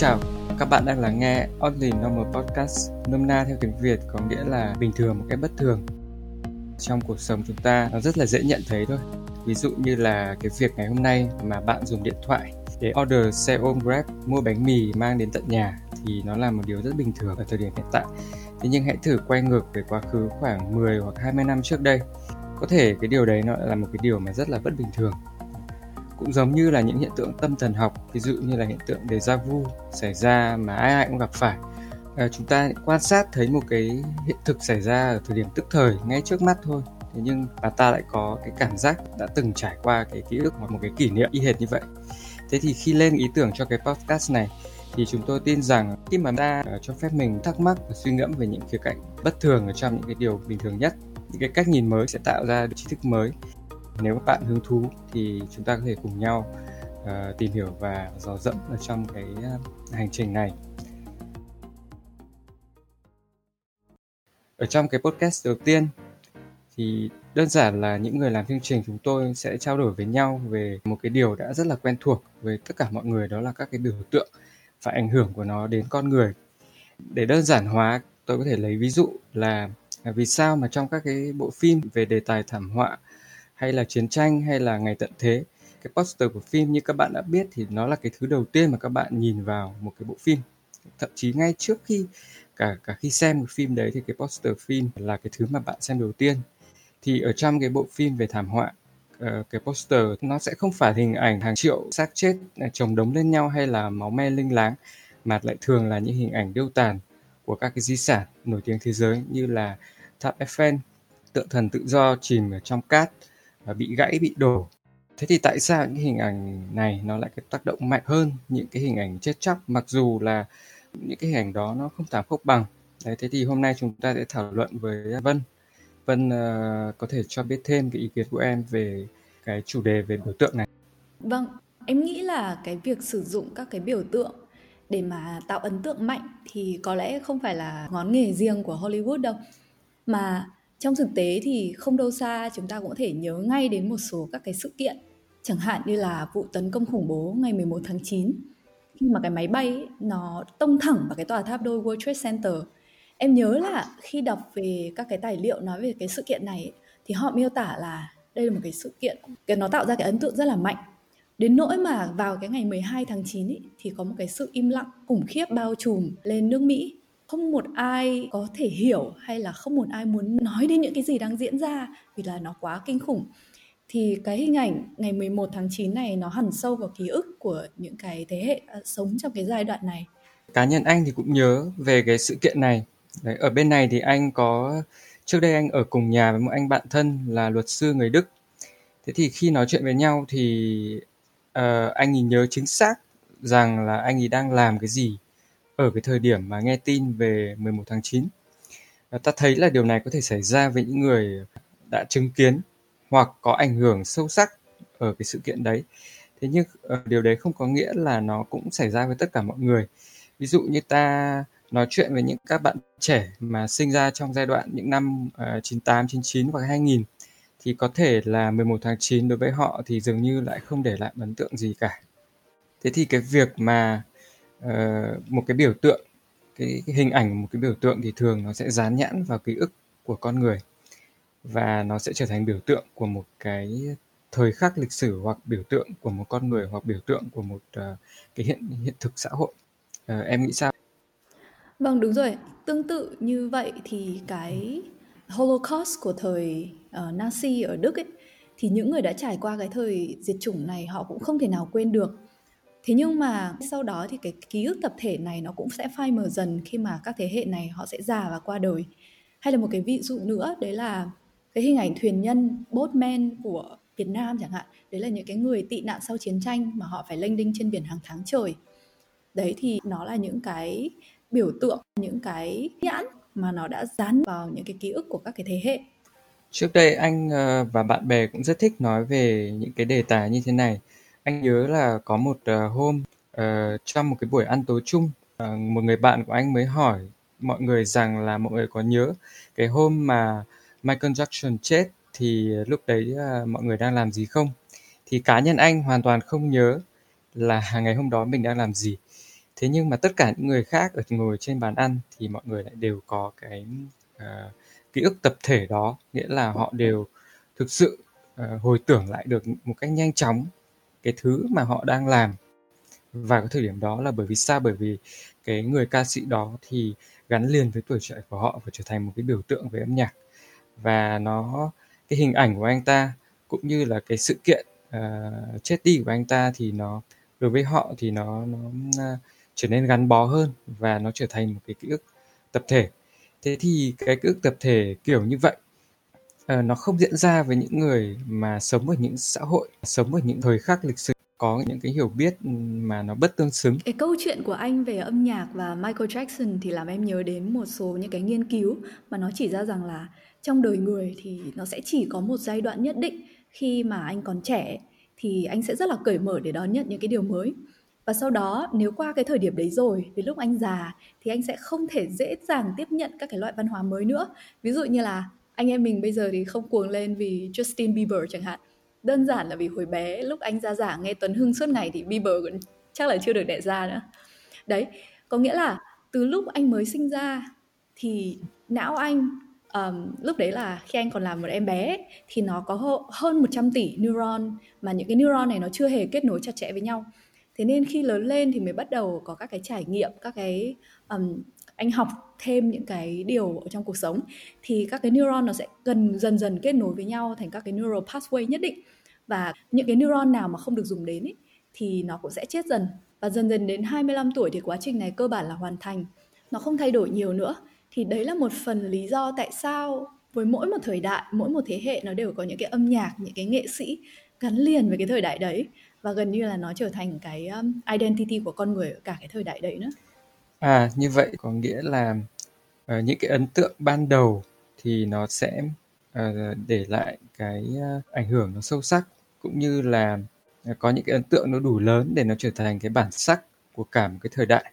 chào, các bạn đang lắng nghe Oddly Normal Podcast, nôm na theo tiếng Việt có nghĩa là bình thường một cách bất thường. Trong cuộc sống chúng ta nó rất là dễ nhận thấy thôi. Ví dụ như là cái việc ngày hôm nay mà bạn dùng điện thoại để order xe ôm Grab mua bánh mì mang đến tận nhà thì nó là một điều rất bình thường ở thời điểm hiện tại. Thế nhưng hãy thử quay ngược về quá khứ khoảng 10 hoặc 20 năm trước đây. Có thể cái điều đấy nó là một cái điều mà rất là bất bình thường cũng giống như là những hiện tượng tâm thần học ví dụ như là hiện tượng déjà vu xảy ra mà ai ai cũng gặp phải. À, chúng ta quan sát thấy một cái hiện thực xảy ra ở thời điểm tức thời ngay trước mắt thôi. Thế nhưng mà ta lại có cái cảm giác đã từng trải qua cái ký ức hoặc một cái kỷ niệm y hệt như vậy. Thế thì khi lên ý tưởng cho cái podcast này thì chúng tôi tin rằng khi mà ta ờ, cho phép mình thắc mắc và suy ngẫm về những khía cạnh bất thường ở trong những cái điều bình thường nhất những cái cách nhìn mới sẽ tạo ra được tri thức mới nếu các bạn hứng thú thì chúng ta có thể cùng nhau uh, tìm hiểu và dò dẫm ở trong cái uh, hành trình này. Ở trong cái podcast đầu tiên thì đơn giản là những người làm chương trình chúng tôi sẽ trao đổi với nhau về một cái điều đã rất là quen thuộc với tất cả mọi người đó là các cái biểu tượng và ảnh hưởng của nó đến con người. Để đơn giản hóa tôi có thể lấy ví dụ là à, vì sao mà trong các cái bộ phim về đề tài thảm họa hay là chiến tranh hay là ngày tận thế. Cái poster của phim như các bạn đã biết thì nó là cái thứ đầu tiên mà các bạn nhìn vào một cái bộ phim. Thậm chí ngay trước khi cả cả khi xem cái phim đấy thì cái poster phim là cái thứ mà bạn xem đầu tiên. Thì ở trong cái bộ phim về thảm họa ờ, cái poster nó sẽ không phải hình ảnh hàng triệu xác chết ờ, chồng đống lên nhau hay là máu me linh láng mà lại thường là những hình ảnh điêu tàn của các cái di sản nổi tiếng thế giới như là tháp Eiffel, tượng thần tự do chìm ở trong cát bị gãy bị đổ. Thế thì tại sao những hình ảnh này nó lại cái tác động mạnh hơn những cái hình ảnh chết chóc mặc dù là những cái hình ảnh đó nó không thảm khốc bằng? Đấy thế thì hôm nay chúng ta sẽ thảo luận với vân. Vân uh, có thể cho biết thêm cái ý kiến của em về cái chủ đề về biểu tượng này. Vâng em nghĩ là cái việc sử dụng các cái biểu tượng để mà tạo ấn tượng mạnh thì có lẽ không phải là ngón nghề riêng của Hollywood đâu mà trong thực tế thì không đâu xa chúng ta cũng có thể nhớ ngay đến một số các cái sự kiện chẳng hạn như là vụ tấn công khủng bố ngày 11 tháng 9 khi mà cái máy bay ấy, nó tông thẳng vào cái tòa tháp đôi World Trade Center em nhớ là khi đọc về các cái tài liệu nói về cái sự kiện này thì họ miêu tả là đây là một cái sự kiện cái nó tạo ra cái ấn tượng rất là mạnh. Đến nỗi mà vào cái ngày 12 tháng 9 ý, thì có một cái sự im lặng khủng khiếp bao trùm lên nước Mỹ không một ai có thể hiểu hay là không một ai muốn nói đến những cái gì đang diễn ra vì là nó quá kinh khủng thì cái hình ảnh ngày 11 tháng 9 này nó hằn sâu vào ký ức của những cái thế hệ ờ, sống trong cái giai đoạn này. Cá nhân anh thì cũng nhớ về cái sự kiện này. Đấy, ở bên này thì anh có trước đây anh ở cùng nhà với một anh bạn thân là luật sư người Đức. Thế thì khi nói chuyện với nhau thì uh, anh ấy nhớ chính xác rằng là anh ấy đang làm cái gì ở cái thời điểm mà nghe tin về 11 tháng 9. À, ta thấy là điều này có thể xảy ra với những người đã chứng kiến hoặc có ảnh hưởng sâu sắc ở cái sự kiện đấy. Thế nhưng ờ, điều đấy không có nghĩa là nó cũng xảy ra với tất cả mọi người. Ví dụ như ta nói chuyện với những các bạn trẻ mà sinh ra trong giai đoạn những năm uh, 98, 99 hoặc 2000 thì có thể là 11 tháng 9 đối với họ thì dường như lại không để lại ấn tượng gì cả. Thế thì cái việc mà uh, một cái biểu tượng cái, cái hình ảnh một cái biểu tượng thì thường nó sẽ dán nhãn vào ký ức của con người. Và nó sẽ trở thành biểu tượng của một cái thời khắc lịch sử hoặc biểu tượng của một con người hoặc biểu tượng của một uh, cái hiện hiện thực xã hội. Uh, em nghĩ sao? Vâng đúng rồi. Tương tự như vậy thì cái Holocaust của thời uh, Nazi ở Đức ấy thì những người đã trải qua cái thời diệt chủng này họ cũng không thể nào quên được thế nhưng mà sau đó thì cái ký ức tập thể này nó cũng sẽ phai mờ dần khi mà các thế hệ này họ sẽ già và qua đời. Hay là một cái ví dụ nữa, đấy là cái hình ảnh thuyền nhân boatman của Việt Nam chẳng hạn, đấy là những cái người tị nạn sau chiến tranh mà họ phải lênh đênh trên biển hàng tháng trời. Đấy thì nó là những cái biểu tượng, những cái nhãn mà nó đã dán vào những cái ký ức của các cái thế hệ. Trước đây anh ờ, và bạn bè cũng rất thích nói về những cái đề tài như thế này anh nhớ là có một uh, hôm uh, trong một cái buổi ăn tối chung uh, một người bạn của anh mới hỏi mọi người rằng là mọi người có nhớ cái hôm mà Michael Jackson chết thì lúc đấy uh, mọi người đang làm gì không? Thì cá nhân anh hoàn toàn không nhớ là ngày hôm đó mình đang làm gì. Thế nhưng mà tất cả những người khác ở ngồi trên bàn ăn thì mọi người lại đều có cái uh, ký ức tập thể đó. Nghĩa là họ đều thực sự uh, hồi tưởng lại được một cách nhanh chóng cái thứ mà họ đang làm và cái thời điểm đó là bởi vì sao? Bởi vì cái người ca sĩ đó thì gắn liền với tuổi trẻ của họ và trở thành một cái biểu tượng về âm nhạc. Và nó cái hình ảnh của anh ta cũng như là cái sự kiện ờ, uh, chết đi của anh ta thì nó đối với họ thì nó nó uh, trở nên gắn bó hơn và nó trở thành một cái ký ức tập thể. Thế thì cái ký ức tập thể kiểu như vậy Ờ, nó không diễn ra với những người mà sống ở những xã hội, sống ở những thời khắc lịch sử, có những cái hiểu biết ừ, mà nó bất tương xứng. Cái câu chuyện của anh về âm nhạc và Michael Jackson thì làm em nhớ đến một số những cái nghiên cứu mà nó chỉ ra rằng là trong đời người thì nó sẽ chỉ có một giai đoạn nhất định. Khi mà anh còn trẻ thì anh sẽ rất là cởi mở để đón nhận những cái điều mới. Và sau đó, nếu qua cái thời điểm đấy rồi, đến lúc anh già, thì anh sẽ không thể dễ dàng tiếp nhận các cái loại văn hóa mới nữa. Ví dụ như là anh em mình bây giờ thì không cuồng lên vì Justin Bieber chẳng hạn. Đơn giản là vì hồi bé lúc anh ra giảng nghe Tuấn Hưng suốt ngày thì Bieber cũng chắc là chưa được đẻ ra nữa. Đấy có nghĩa là từ lúc anh mới sinh ra thì não anh um, lúc đấy là khi anh còn là một em bé thì nó có hơn 100 tỷ neuron mà những cái neuron này nó chưa hề kết nối chặt chẽ với nhau. Thế nên khi lớn lên thì mới bắt đầu có các cái trải nghiệm các cái um, anh học thêm những cái điều ở trong cuộc sống thì các cái neuron nó sẽ gần dần dần kết nối với nhau thành các cái neural pathway nhất định. Và những cái neuron nào mà không được dùng đến ấy, thì nó cũng sẽ chết dần. Và dần dần đến 25 tuổi thì quá trình này cơ bản là hoàn thành. Nó không thay đổi nhiều nữa. Thì đấy là một phần lý do tại sao với mỗi một thời đại mỗi một thế hệ nó đều có những cái âm nhạc những cái nghệ sĩ gắn liền với cái thời đại đấy. Và gần như là nó trở thành cái um, identity của con người ở cả cái thời đại đấy nữa à như vậy có nghĩa là uh, những cái ấn tượng ban đầu thì nó sẽ uh, để lại cái uh, ảnh hưởng nó sâu sắc cũng như là có những cái ấn tượng nó đủ lớn để nó trở thành cái bản sắc của cả một cái thời đại.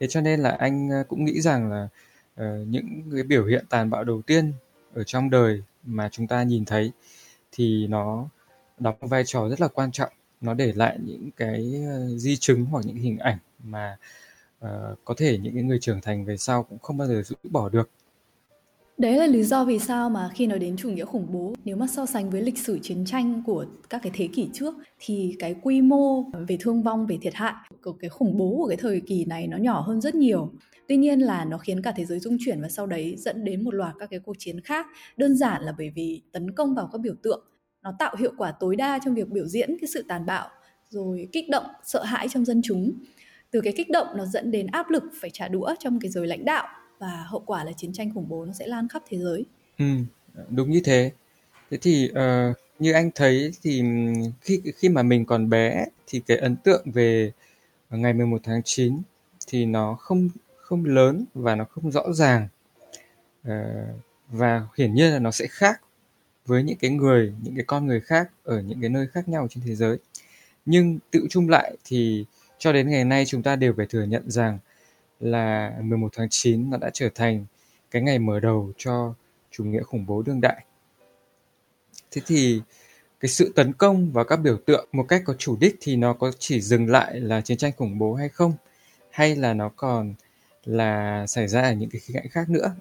Thế cho nên là anh cũng nghĩ rằng là uh, những cái biểu hiện tàn bạo đầu tiên ở trong đời mà chúng ta nhìn thấy thì nó đóng vai trò rất là quan trọng. Nó để lại những cái di chứng hoặc những hình ảnh mà uh, có thể những cái người trưởng thành về sau cũng không bao giờ rũ bỏ được Đấy là lý do vì sao mà khi nói đến chủ nghĩa khủng bố, nếu mà so sánh với lịch sử chiến tranh của các cái thế kỷ trước thì cái quy mô về thương vong, về thiệt hại của cái khủng bố của cái thời kỳ này nó nhỏ hơn rất nhiều. Tuy nhiên là nó khiến cả thế giới rung chuyển và sau đấy dẫn đến một loạt các cái cuộc chiến khác. Đơn giản là bởi vì tấn công vào các biểu tượng nó tạo hiệu quả tối đa trong việc biểu diễn cái sự tàn bạo rồi kích động sợ hãi trong dân chúng từ cái kích động nó dẫn đến áp lực phải trả đũa trong cái giới lãnh đạo và hậu quả là chiến tranh khủng bố nó sẽ lan khắp thế giới. Ừ, đúng như thế. Thế thì uh, như anh thấy thì khi khi mà mình còn bé thì cái ấn tượng về ngày 11 tháng 9 thì nó không không lớn và nó không rõ ràng. Uh, và hiển nhiên là nó sẽ khác với những cái người, những cái con người khác ở những cái nơi khác nhau trên thế giới. Nhưng tự chung lại thì cho đến ngày nay chúng ta đều phải thừa nhận rằng là 11 tháng 9 nó đã trở thành cái ngày mở đầu cho chủ nghĩa khủng bố đương đại. Thế thì cái sự tấn công vào các biểu tượng một cách có chủ đích thì nó có chỉ dừng lại là chiến tranh khủng bố hay không? Hay là nó còn là xảy ra ở những cái khía cạnh khác nữa?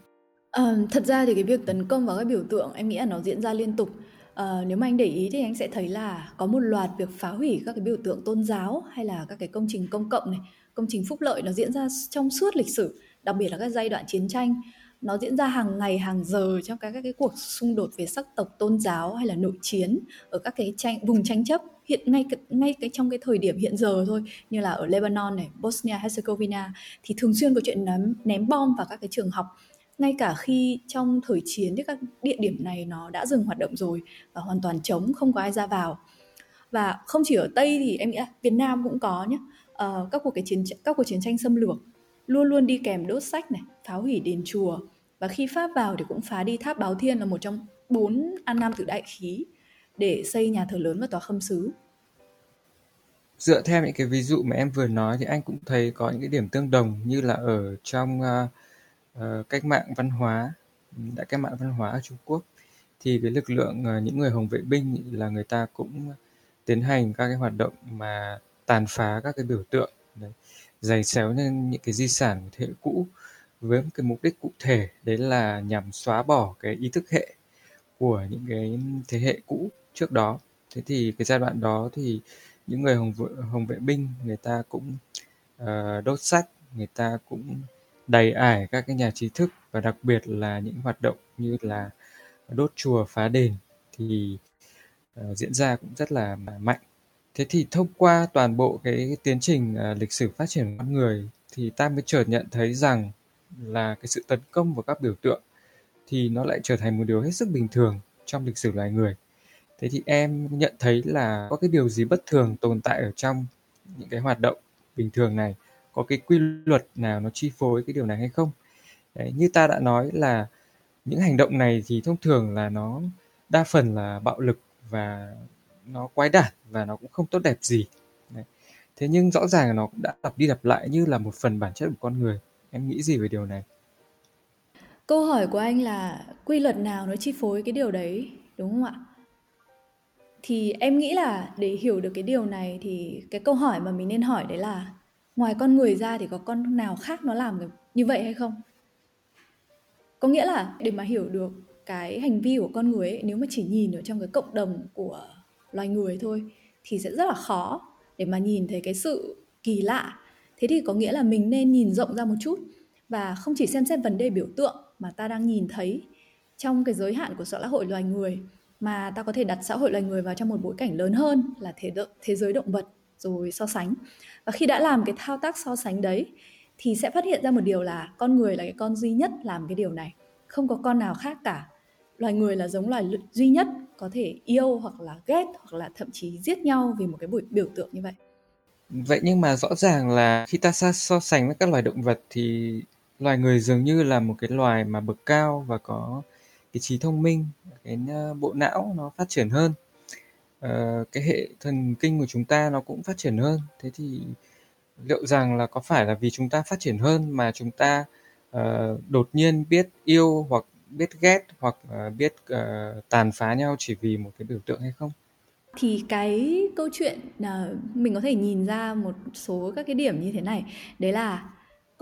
À, thật ra thì cái việc tấn công vào các biểu tượng em nghĩ là nó diễn ra liên tục. À, nếu mà anh để ý thì anh sẽ thấy là có một loạt việc phá hủy các cái biểu tượng tôn giáo hay là các cái công trình công cộng này công trình phúc lợi nó diễn ra trong suốt lịch sử đặc biệt là các giai đoạn chiến tranh. Nó diễn ra hàng ngày hàng giờ trong các các cái cuộc xung đột về sắc tộc tôn giáo hay là nội chiến ở các cái tranh vùng tranh chấp hiện ngay ngay cái trong cái thời điểm hiện giờ thôi như là ở Lebanon này Bosnia Herzegovina thì thường xuyên có chuyện ném ném bom vào các cái trường học ngay cả khi trong thời chiến thì các địa điểm này nó đã dừng hoạt động rồi và hoàn toàn trống không có ai ra vào. Và không chỉ ở tây thì em nghĩ là Việt Nam cũng có nhé uh, ờ, các cuộc cái chiến các cuộc chiến tranh xâm lược luôn luôn đi kèm đốt sách này phá hủy đền chùa. Và khi pháp vào thì cũng phá đi tháp báo thiên là một trong bốn an nam tử đại khí để xây nhà thờ lớn và tòa khâm sứ. Dựa theo những cái ví dụ mà em vừa nói thì anh cũng thấy có những cái điểm tương đồng như là ở trong uh, Ờ, cách mạng văn hóa ừ, đại cách mạng văn hóa ở Trung Quốc. Thì cái lực lượng uh, những người hồng vệ binh là người ta cũng tiến hành các cái hoạt động mà tàn phá các cái biểu tượng đấy giày xéo lên những cái di sản của thế hệ cũ với một cái mục đích cụ thể đấy là nhằm xóa bỏ cái ý thức hệ của những cái thế hệ cũ trước đó. Thế thì cái giai đoạn đó thì những người hồng vệ, hồng vệ binh người ta cũng uh, đốt sách người ta cũng đầy ải các cái nhà trí thức và đặc biệt là những hoạt động như là đốt chùa phá đền thì uh, diễn ra cũng rất là mạnh. Thế thì thông qua toàn bộ cái tiến trình uh, lịch sử phát triển con người thì ta mới chợt nhận thấy rằng là cái sự tấn công vào các biểu tượng thì nó lại trở thành một điều hết sức bình thường trong lịch sử loài người. Thế thì em nhận thấy là có cái điều gì bất thường tồn tại ở trong những cái hoạt động bình thường này? Có cái quy luật nào nó chi phối cái điều này hay không? Đấy, như ta đã nói là những hành động này thì thông thường là nó đa phần là bạo lực và nó quái đản và nó cũng không tốt đẹp gì. Đấy. thế nhưng rõ ràng là nó cũng đã lặp đi lặp lại như là một phần bản chất của con người. Em nghĩ gì về điều này? Câu hỏi của anh là quy luật nào nó chi phối cái điều đấy đúng không ạ? Thì em nghĩ là để hiểu được cái điều này thì cái câu hỏi mà mình nên hỏi đấy là ngoài con người ra thì có con nào khác nó làm như vậy hay không? Có nghĩa là để mà hiểu được cái hành vi của con người ấy, nếu mà chỉ nhìn ở trong cái cộng đồng của loài người thôi thì sẽ rất là khó để mà nhìn thấy cái sự kỳ lạ. Thế thì có nghĩa là mình nên nhìn rộng ra một chút và không chỉ xem xét vấn đề biểu tượng mà ta đang nhìn thấy trong cái giới hạn của xã hội loài người mà ta có thể đặt xã hội loài người vào trong một bối cảnh lớn hơn là thế, thế giới động vật rồi so sánh. Và khi đã làm cái thao tác so sánh đấy, thì sẽ phát hiện ra một điều là con người là cái con duy nhất làm cái điều này. Không có con nào khác cả. Loài người là giống loài duy nhất có thể yêu hoặc là ghét hoặc là thậm chí giết nhau vì một cái buổi biểu tượng như vậy. Vậy nhưng mà rõ ràng là khi ta so sánh với các loài động vật thì loài người dường như là một cái loài mà bậc cao và có cái trí thông minh, cái bộ não nó phát triển hơn. Ờ, cái hệ thần kinh của chúng ta nó cũng phát triển hơn. Thế thì liệu rằng là có phải là vì chúng ta phát triển hơn mà chúng ta uh, đột nhiên biết yêu hoặc biết ghét hoặc uh, biết uh, tàn phá nhau chỉ vì một cái biểu tượng hay không? Thì cái câu chuyện uh, mình có thể nhìn ra một số các cái điểm như thế này. Đấy là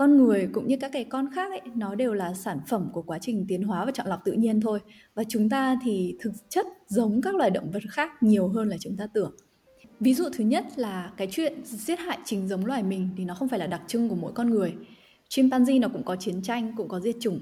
con người cũng như các cái con khác ấy nó đều là sản phẩm của quá trình tiến hóa và chọn lọc tự nhiên thôi. Và chúng ta thì thực chất giống các loài động vật khác nhiều hơn là chúng ta tưởng. Ví dụ thứ nhất là cái chuyện giết hại chính giống loài mình thì nó không phải là đặc trưng của mỗi con người. Chimpanzee nó cũng có chiến tranh cũng có diệt chủng.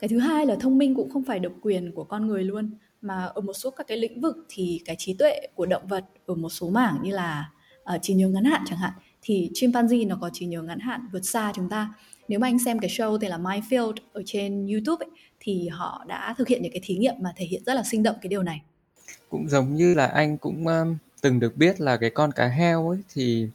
Cái thứ hai là thông minh cũng không phải độc quyền của con người luôn mà ở một số các cái lĩnh vực thì cái trí tuệ của động vật ở một số mảng như là uh, trí nhớ ngắn hạn chẳng hạn thì chimpanzee nó có trí nhớ ngắn hạn vượt xa chúng ta. Nếu mà anh xem cái show tên là Mindfield ở trên YouTube ấy, thì họ đã thực hiện những cái thí nghiệm mà thể hiện rất là sinh động cái điều này. Cũng giống như là anh cũng um, từng được biết là cái con cá heo ấy thì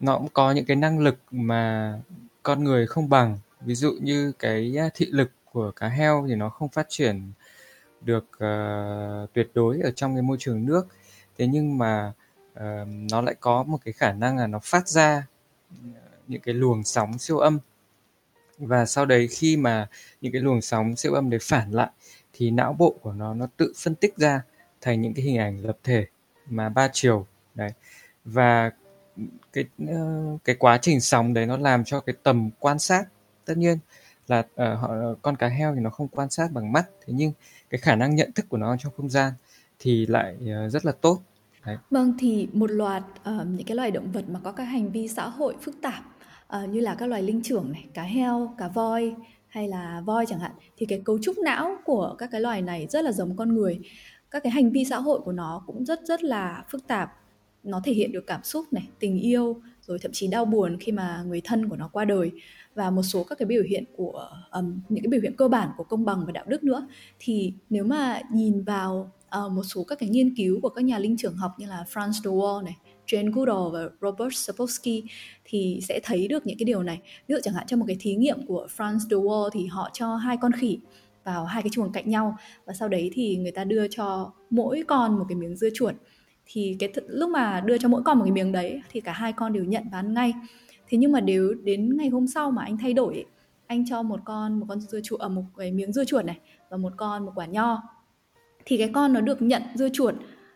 nó cũng có những cái năng lực mà con người không bằng. Ví dụ như cái uh, thị lực của cá heo thì nó không phát triển được uh, tuyệt đối ở trong cái môi trường nước. Thế nhưng mà uh, nó lại có một cái khả năng là nó phát ra ờ, những cái luồng sóng siêu âm. Và sau đấy khi mà những cái luồng sóng siêu âm đấy phản lại thì não bộ của nó nó tự phân tích ra thành những cái hình ảnh lập thể mà ba chiều. Đấy. Và cái ờ, cái quá trình sóng đấy nó làm cho cái tầm quan sát tất nhiên là uh, họ con cá heo thì nó không quan sát bằng mắt thế nhưng cái khả năng nhận thức của nó trong không gian thì lại uh, rất là tốt. Đấy. Vâng thì một loạt uh, những cái loài động vật mà có các hành vi xã hội phức tạp uh, như là các loài linh trưởng này, cá heo, cá voi hay là voi chẳng hạn thì cái cấu trúc não của các cái loài này rất là giống con người. Các cái hành vi xã hội của nó cũng rất rất là phức tạp. Nó thể hiện được cảm xúc này, tình yêu rồi thậm chí đau buồn khi mà người thân của nó qua đời và một số các cái biểu hiện của um, những cái biểu hiện cơ bản của công bằng và đạo đức nữa thì nếu mà nhìn vào uh, một số các cái nghiên cứu của các nhà linh trưởng học như là Franz de Waal này, Jane Goodall và Robert Sapolsky thì sẽ thấy được những cái điều này. Ví dụ chẳng hạn trong một cái thí nghiệm của Franz de Waal thì họ cho hai con khỉ vào hai cái chuồng cạnh nhau và sau đấy thì người ta đưa cho mỗi con một cái miếng dưa chuột. Thì cái th- lúc mà đưa cho mỗi con một cái miếng đấy thì cả hai con đều nhận và ăn ngay. Thế nhưng mà nếu đến ngày hôm sau mà anh thay đổi anh cho một con một con dưa chuột ở ờ, một cái miếng dưa chuột này và một con một quả nho thì cái con nó được nhận dưa chuột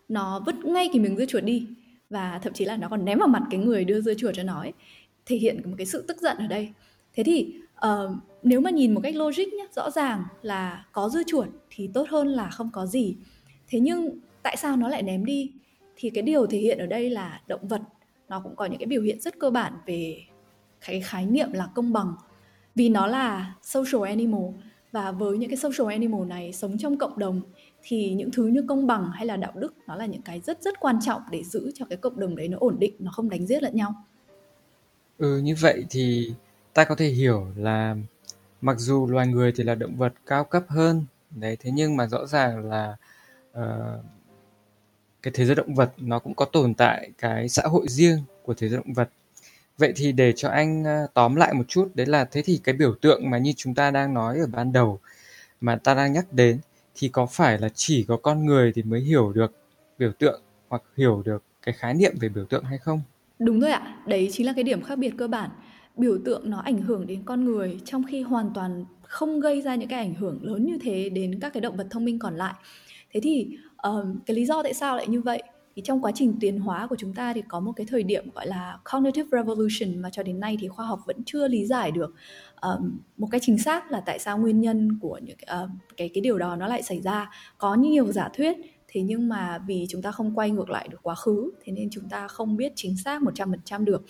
nó vứt ngay cái miếng dưa chuột đi. Và thậm chí là nó còn ném vào mặt cái người đưa dưa chuột cho nó ấy. thể hiện một cái sự tức giận ở đây. Thế thì uh, nếu mà nhìn một cách logic nhé rõ ràng là có dưa chuột thì tốt hơn là không có gì. Thế nhưng tại sao nó lại ném đi? Thì cái điều thể hiện ở đây là động vật nó cũng có những cái biểu hiện rất cơ bản về cái khái niệm là công bằng. Vì nó là social animal và với những cái social animal này sống trong cộng đồng thì những thứ như công bằng hay là đạo đức nó là những cái rất rất quan trọng để giữ cho cái cộng đồng đấy nó ổn định nó không đánh giết lẫn nhau. Ừ như vậy thì ta có thể hiểu là mặc dù loài người thì là động vật cao cấp hơn đấy thế nhưng mà rõ ràng là uh, cái thế giới động vật nó cũng có tồn tại cái xã hội riêng của thế giới động vật. Vậy thì để cho anh uh, tóm lại một chút đấy là thế thì cái biểu tượng mà như chúng ta đang nói ở ban đầu mà ta đang nhắc đến thì có phải là chỉ có con người thì mới hiểu được biểu tượng hoặc hiểu được cái khái niệm về biểu tượng hay không? Đúng rồi ạ đấy chính là cái điểm khác biệt cơ bản. Biểu tượng nó ảnh hưởng đến con người trong khi hoàn toàn không gây ra những cái ảnh hưởng lớn như thế đến các cái động vật thông minh còn lại. Thế thì um, cái lý do tại sao lại như vậy? Thì trong quá trình tiến hóa của chúng ta thì có một cái thời điểm gọi là cognitive revolution mà cho đến nay thì khoa học vẫn chưa lý giải được. Um, một cái chính xác là tại sao nguyên nhân của những uh, cái cái điều đó nó lại xảy ra. Có nhiều giả thuyết thế nhưng mà vì chúng ta không quay ngược lại được quá khứ thế nên chúng ta không biết chính xác 100% được.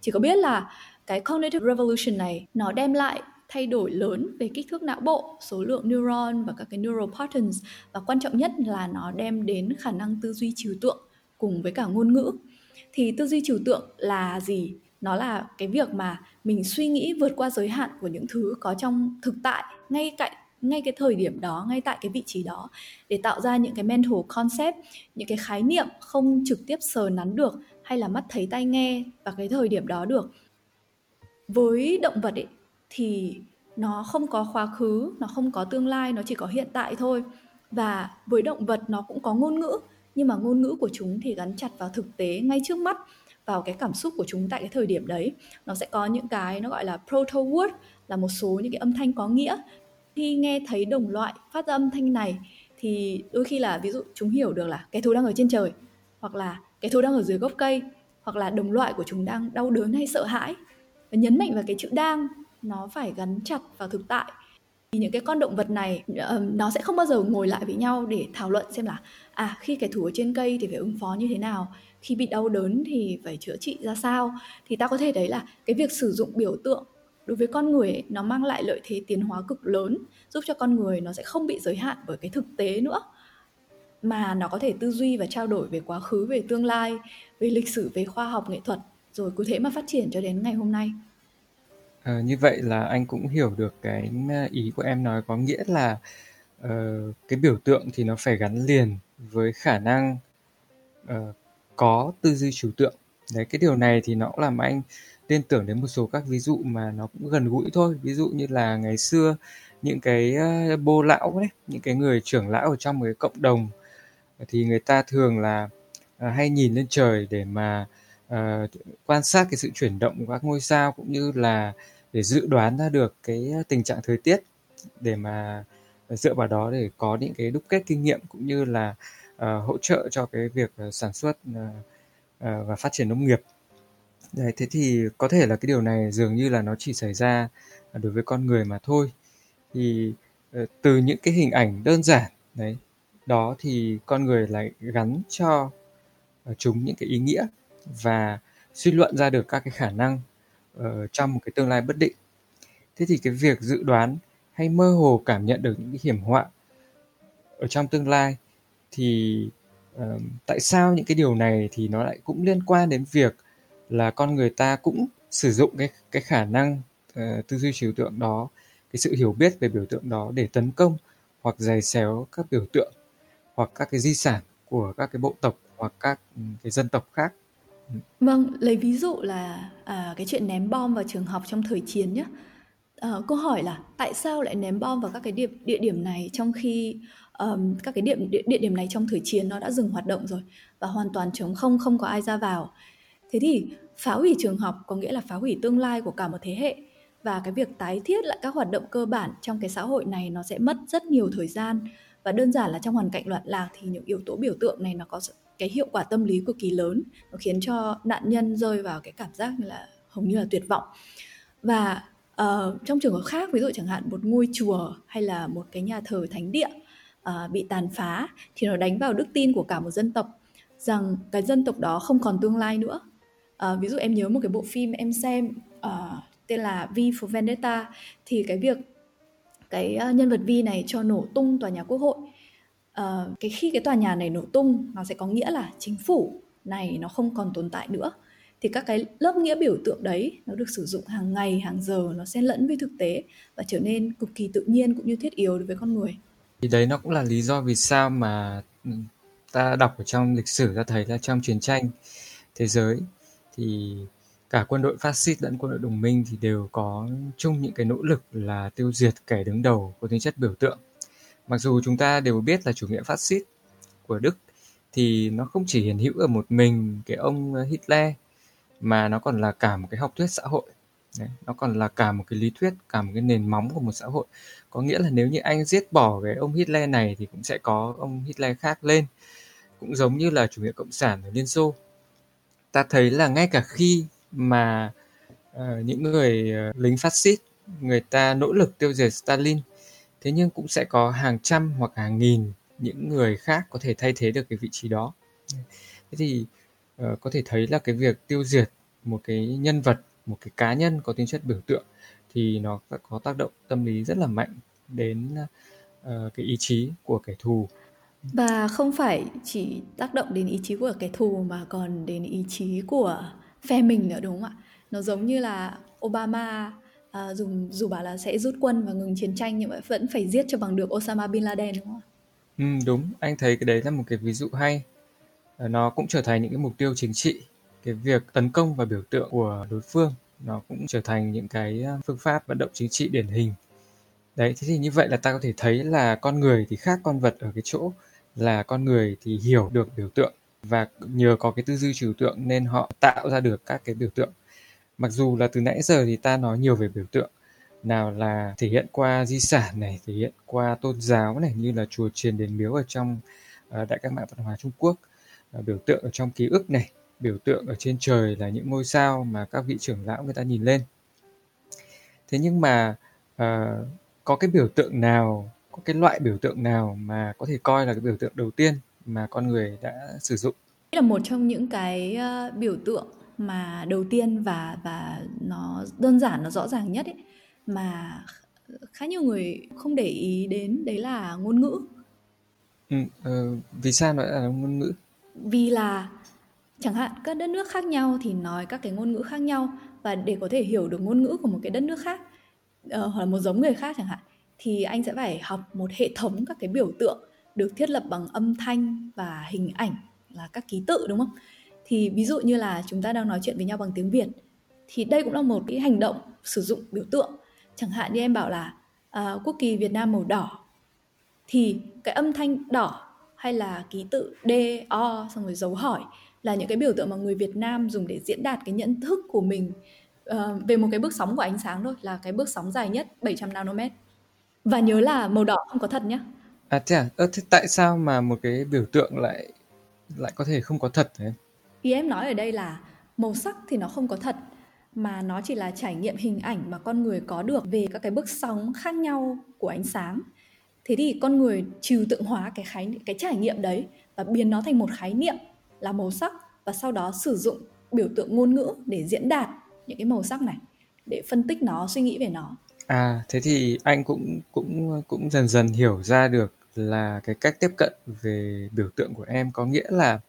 Chỉ có biết là cái cognitive revolution này nó đem lại thay đổi lớn về kích thước não bộ, số lượng neuron và các cái neural patterns và quan trọng nhất là nó đem đến khả năng tư duy trừu tượng cùng với cả ngôn ngữ. Thì tư duy trừu tượng là gì? Nó là cái việc mà mình suy nghĩ vượt qua giới hạn của những thứ có trong thực tại ngay cạnh ngay cái thời điểm đó ngay tại cái vị trí đó để tạo ra những cái mental concept những cái khái niệm không trực tiếp sờ nắn được hay là mắt thấy tai nghe vào cái thời điểm đó được với động vật ấy, thì nó không có quá khứ nó không có tương lai nó chỉ có hiện tại thôi và với động vật nó cũng có ngôn ngữ nhưng mà ngôn ngữ của chúng thì gắn chặt vào thực tế ngay trước mắt, vào cái cảm xúc của chúng tại cái thời điểm đấy. Nó sẽ có những cái nó gọi là proto word, là một số những cái âm thanh có nghĩa. Khi nghe thấy đồng loại phát ra âm thanh này, thì đôi khi là ví dụ chúng hiểu được là cái thú đang ở trên trời, hoặc là cái thú đang ở dưới gốc cây, hoặc là đồng loại của chúng đang đau đớn hay sợ hãi. Và nhấn mạnh vào cái chữ đang, nó phải gắn chặt vào thực tại thì những cái con động vật này nó sẽ không bao giờ ngồi lại với nhau để thảo luận xem là à khi kẻ thù ở trên cây thì phải ứng phó như thế nào khi bị đau đớn thì phải chữa trị ra sao. Thì ta có thể thấy là cái việc sử dụng biểu tượng đối với con người ấy, nó mang lại lợi thế tiến hóa cực lớn giúp cho con người nó sẽ không bị giới hạn bởi cái thực tế nữa. Mà nó có thể tư duy và trao đổi về quá khứ về tương lai về lịch sử về khoa học nghệ thuật rồi cứ thế mà phát triển cho đến ngày hôm nay à, như vậy là anh cũng hiểu được cái ờ, ý của em nói có nghĩa là uh, cái biểu tượng thì nó phải gắn liền với khả năng uh, có tư duy trừu tượng. Đấy cái điều này thì nó cũng làm anh liên tưởng đến một số các ví dụ mà nó cũng gần gũi thôi. Ví dụ như là ngày xưa những cái uh, bô lão đấy những cái người trưởng lão ở trong một cái cộng đồng thì người ta thường là uh, hay nhìn lên trời để mà uh, quan sát cái sự chuyển động của các ngôi sao cũng như là để dự đoán ra được cái ờ, tình trạng thời tiết để mà dựa vào đó để có những cái đúc kết kinh nghiệm cũng như là uh, hỗ trợ cho cái việc ờ, sản xuất uh, uh, và phát triển nông nghiệp. Đấy, thế thì có thể là cái điều này dường như là nó chỉ xảy ra à, đối với con người mà thôi. Thì uh, từ những cái hình ảnh đơn giản đấy đó thì con người lại gắn cho chúng những cái ý nghĩa và suy luận ra được các cái khả năng uh, trong một cái tương lai bất định. Thế thì cái việc dự đoán hay mơ hồ cảm nhận được những cái hiểm họa ở trong tương lai thì uh, tại sao những cái điều này thì nó lại cũng liên quan đến việc là con người ta cũng sử dụng cái cái khả năng uh, tư duy trừu tượng đó, cái sự hiểu biết về biểu tượng đó để tấn công hoặc giày xéo các biểu tượng hoặc các cái di sản của các cái bộ tộc hoặc các cái dân tộc khác Vâng, lấy ví dụ là à, cái chuyện ném bom vào trường học trong thời chiến nhé. À, ờ, câu hỏi là tại sao lại ném bom vào các cái địa, địa điểm này trong khi um, các cái điểm địa, địa điểm này trong thời chiến nó đã dừng hoạt động rồi và hoàn toàn trống không không có ai ra vào. Thế thì phá hủy trường học có nghĩa là phá hủy tương lai của cả một thế hệ và cái việc tái thiết lại các hoạt động cơ bản trong cái xã hội này nó sẽ mất rất nhiều thời gian và đơn giản là trong hoàn cảnh loạn lạc thì những yếu tố biểu tượng này nó có cái hiệu quả tâm lý cực kỳ lớn nó khiến cho nạn nhân rơi vào cái cảm giác là hầu như là tuyệt vọng. Và uh, trong trường hợp khác ví dụ chẳng hạn một ngôi chùa hay là một cái nhà thờ thánh địa uh, bị tàn phá thì nó đánh vào đức tin của cả một dân tộc rằng cái dân tộc đó không còn tương lai nữa. Uh, ví dụ em nhớ một cái bộ phim em xem uh, tên là V for Vendetta thì cái việc cái nhân vật Vi này cho nổ tung tòa nhà quốc hội uh, cái khi cái tòa nhà này nổ tung nó sẽ có nghĩa là chính phủ này nó không còn tồn tại nữa. Thì các cái lớp nghĩa biểu tượng đấy nó được sử dụng hàng ngày hàng giờ nó xen lẫn với thực tế và trở nên cực kỳ tự nhiên cũng như thiết yếu đối với con người. Thì đấy nó cũng là lý do vì sao mà ừ, ta đọc ở trong lịch sử ta thấy là trong chiến tranh thế giới thì cả quân đội phát xít lẫn quân đội đồng minh thì đều có chung những cái nỗ lực là tiêu diệt kẻ đứng đầu có tính chất biểu tượng mặc dù chúng ta đều biết là chủ nghĩa phát xít của Đức thì nó không chỉ hiện hữu ở một mình cái ông Hitler mà nó còn là cả một cái học thuyết xã hội. Đấy, nó còn là cả một cái lý thuyết cả một cái nền móng của một xã hội. Có nghĩa là nếu như anh giết bỏ cái ông Hitler này thì cũng sẽ có ông Hitler khác lên. Cũng giống như là chủ nghĩa cộng sản ở Liên Xô. Ta thấy là ngay cả khi mà uh, những người uh, lính phát xít người ta nỗ lực tiêu diệt Stalin thế nhưng cũng sẽ có hàng trăm hoặc hàng nghìn những người khác có thể thay thế được cái vị trí đó thế thì uh, có thể thấy là cái việc tiêu diệt một cái nhân vật một cái cá nhân có tính chất biểu tượng thì nó có tác động tâm lý rất là mạnh đến uh, cái ý chí của kẻ thù và không phải chỉ tác động đến ý chí của kẻ thù mà còn đến ý chí của phe mình nữa đúng không ạ? Nó giống như là Obama Ờ, à, dù dù bảo là sẽ rút quân và ngừng chiến tranh nhưng mà vẫn phải giết cho bằng được Osama bin Laden đúng không? Ừ, đúng, anh thấy cái đấy là một cái ví dụ hay. Ờ, nó cũng trở thành những cái mục tiêu chính trị. Cái việc tấn công và biểu tượng của đối phương nó cũng trở thành những cái ờ, phương pháp vận động chính trị điển hình. Đấy, thế thì như vậy là ta có thể thấy là con người thì khác con vật ở cái chỗ là con người thì hiểu được biểu tượng và nhờ có cái tư duy trừu tượng nên họ tạo ra được các cái biểu tượng. Mặc dù là từ nãy giờ thì ta nói nhiều về biểu tượng, nào là thể hiện qua di sản này, thể hiện qua tôn giáo này như là chùa chiền đền miếu ở trong ờ, đại các mạng văn hóa Trung Quốc, ờ, biểu tượng ở trong ký ức này, biểu tượng ở trên trời là những ngôi sao mà các vị trưởng lão người ta nhìn lên. Thế nhưng mà uh, có cái biểu tượng nào có cái loại biểu tượng nào mà có thể coi là cái biểu tượng đầu tiên mà con người đã sử dụng là một trong những cái uh, biểu tượng mà đầu tiên và và nó đơn giản nó rõ ràng nhất ấy mà khá nhiều người không để ý đến đấy là ngôn ngữ ừ, uh, vì sao nó là ngôn ngữ vì là chẳng hạn các đất nước khác nhau thì nói các cái ngôn ngữ khác nhau và để có thể hiểu được ngôn ngữ của một cái đất nước khác uh, hoặc là một giống người khác chẳng hạn thì anh sẽ phải học một hệ thống các cái biểu tượng được thiết lập bằng âm thanh và hình ảnh là các ký tự đúng không? Thì ví dụ như là chúng ta đang nói chuyện với nhau bằng tiếng Việt thì đây cũng là một cái hành động sử dụng biểu tượng. Chẳng hạn như em bảo là uh, quốc kỳ Việt Nam màu đỏ thì cái âm thanh đỏ hay là ký tự D, O xong rồi dấu hỏi là những cái biểu tượng mà người Việt Nam dùng để diễn đạt cái nhận thức của mình uh, về một cái bước sóng của ánh sáng thôi là cái bước sóng dài nhất 700 nanomet và nhớ là màu đỏ không có thật nhé. À thế à? Ơ, thế tại sao mà một cái biểu tượng lại lại có thể không có thật thế? Ý em nói ở đây là màu sắc thì nó không có thật mà nó chỉ là trải nghiệm hình ảnh mà con người có được về các cái bước sóng khác nhau của ánh sáng. Thế thì con người trừu tượng hóa cái khái cái trải nghiệm đấy và biến nó thành một khái niệm là màu sắc và sau đó sử dụng biểu tượng ngôn ngữ để diễn đạt những cái màu sắc này để phân tích nó, suy nghĩ về nó. À, thế thì anh cũng cũng cũng dần dần hiểu ra được là cái cách tiếp cận về biểu tượng của em có nghĩa là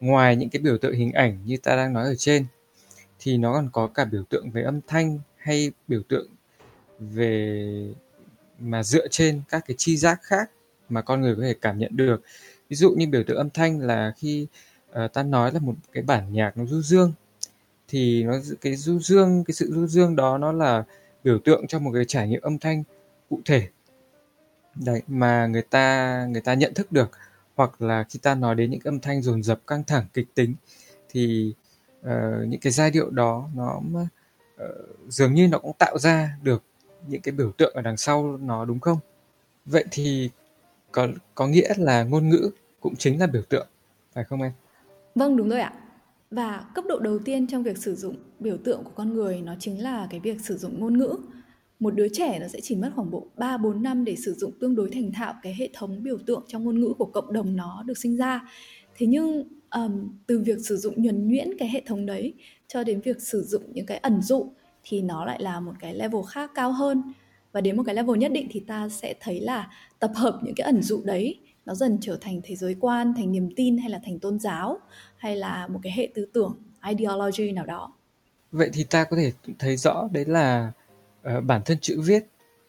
ngoài những cái biểu tượng hình ảnh như ta đang nói ở trên thì nó còn có cả biểu tượng về âm thanh hay biểu tượng về mà dựa trên các cái chi giác khác mà con người có thể cảm nhận được. Ví dụ như biểu tượng âm thanh là khi uh, ta nói là một cái bản nhạc nó du dương thì nó cái du dương cái sự du dương đó nó là biểu tượng cho một cái trải nghiệm âm thanh cụ thể đấy mà người ta người ta nhận thức được hoặc là khi ta nói đến những âm thanh dồn dập căng thẳng kịch tính thì uh, những cái giai điệu đó nó uh, dường như nó cũng tạo ra được những cái biểu tượng ở đằng sau nó đúng không? Vậy thì có có nghĩa là ngôn ngữ cũng chính là biểu tượng phải không em? Vâng đúng rồi ạ. Và cấp độ đầu tiên trong việc sử dụng biểu tượng của con người nó chính là cái việc sử dụng ngôn ngữ một đứa trẻ nó sẽ chỉ mất khoảng bộ 3 4 năm để sử dụng tương đối thành thạo cái hệ thống biểu tượng trong ngôn ngữ của cộng đồng nó được sinh ra. Thế nhưng um, từ việc sử dụng nhuần nhuyễn cái hệ thống đấy cho đến việc sử dụng những cái ẩn dụ thì nó lại là một cái level khác cao hơn và đến một cái level nhất định thì ta sẽ thấy là tập hợp những cái ẩn dụ đấy nó dần trở thành thế giới quan thành niềm tin hay là thành tôn giáo hay là một cái hệ tư tưởng ideology nào đó vậy thì ta có thể thấy rõ đấy là Ờ, bản thân chữ viết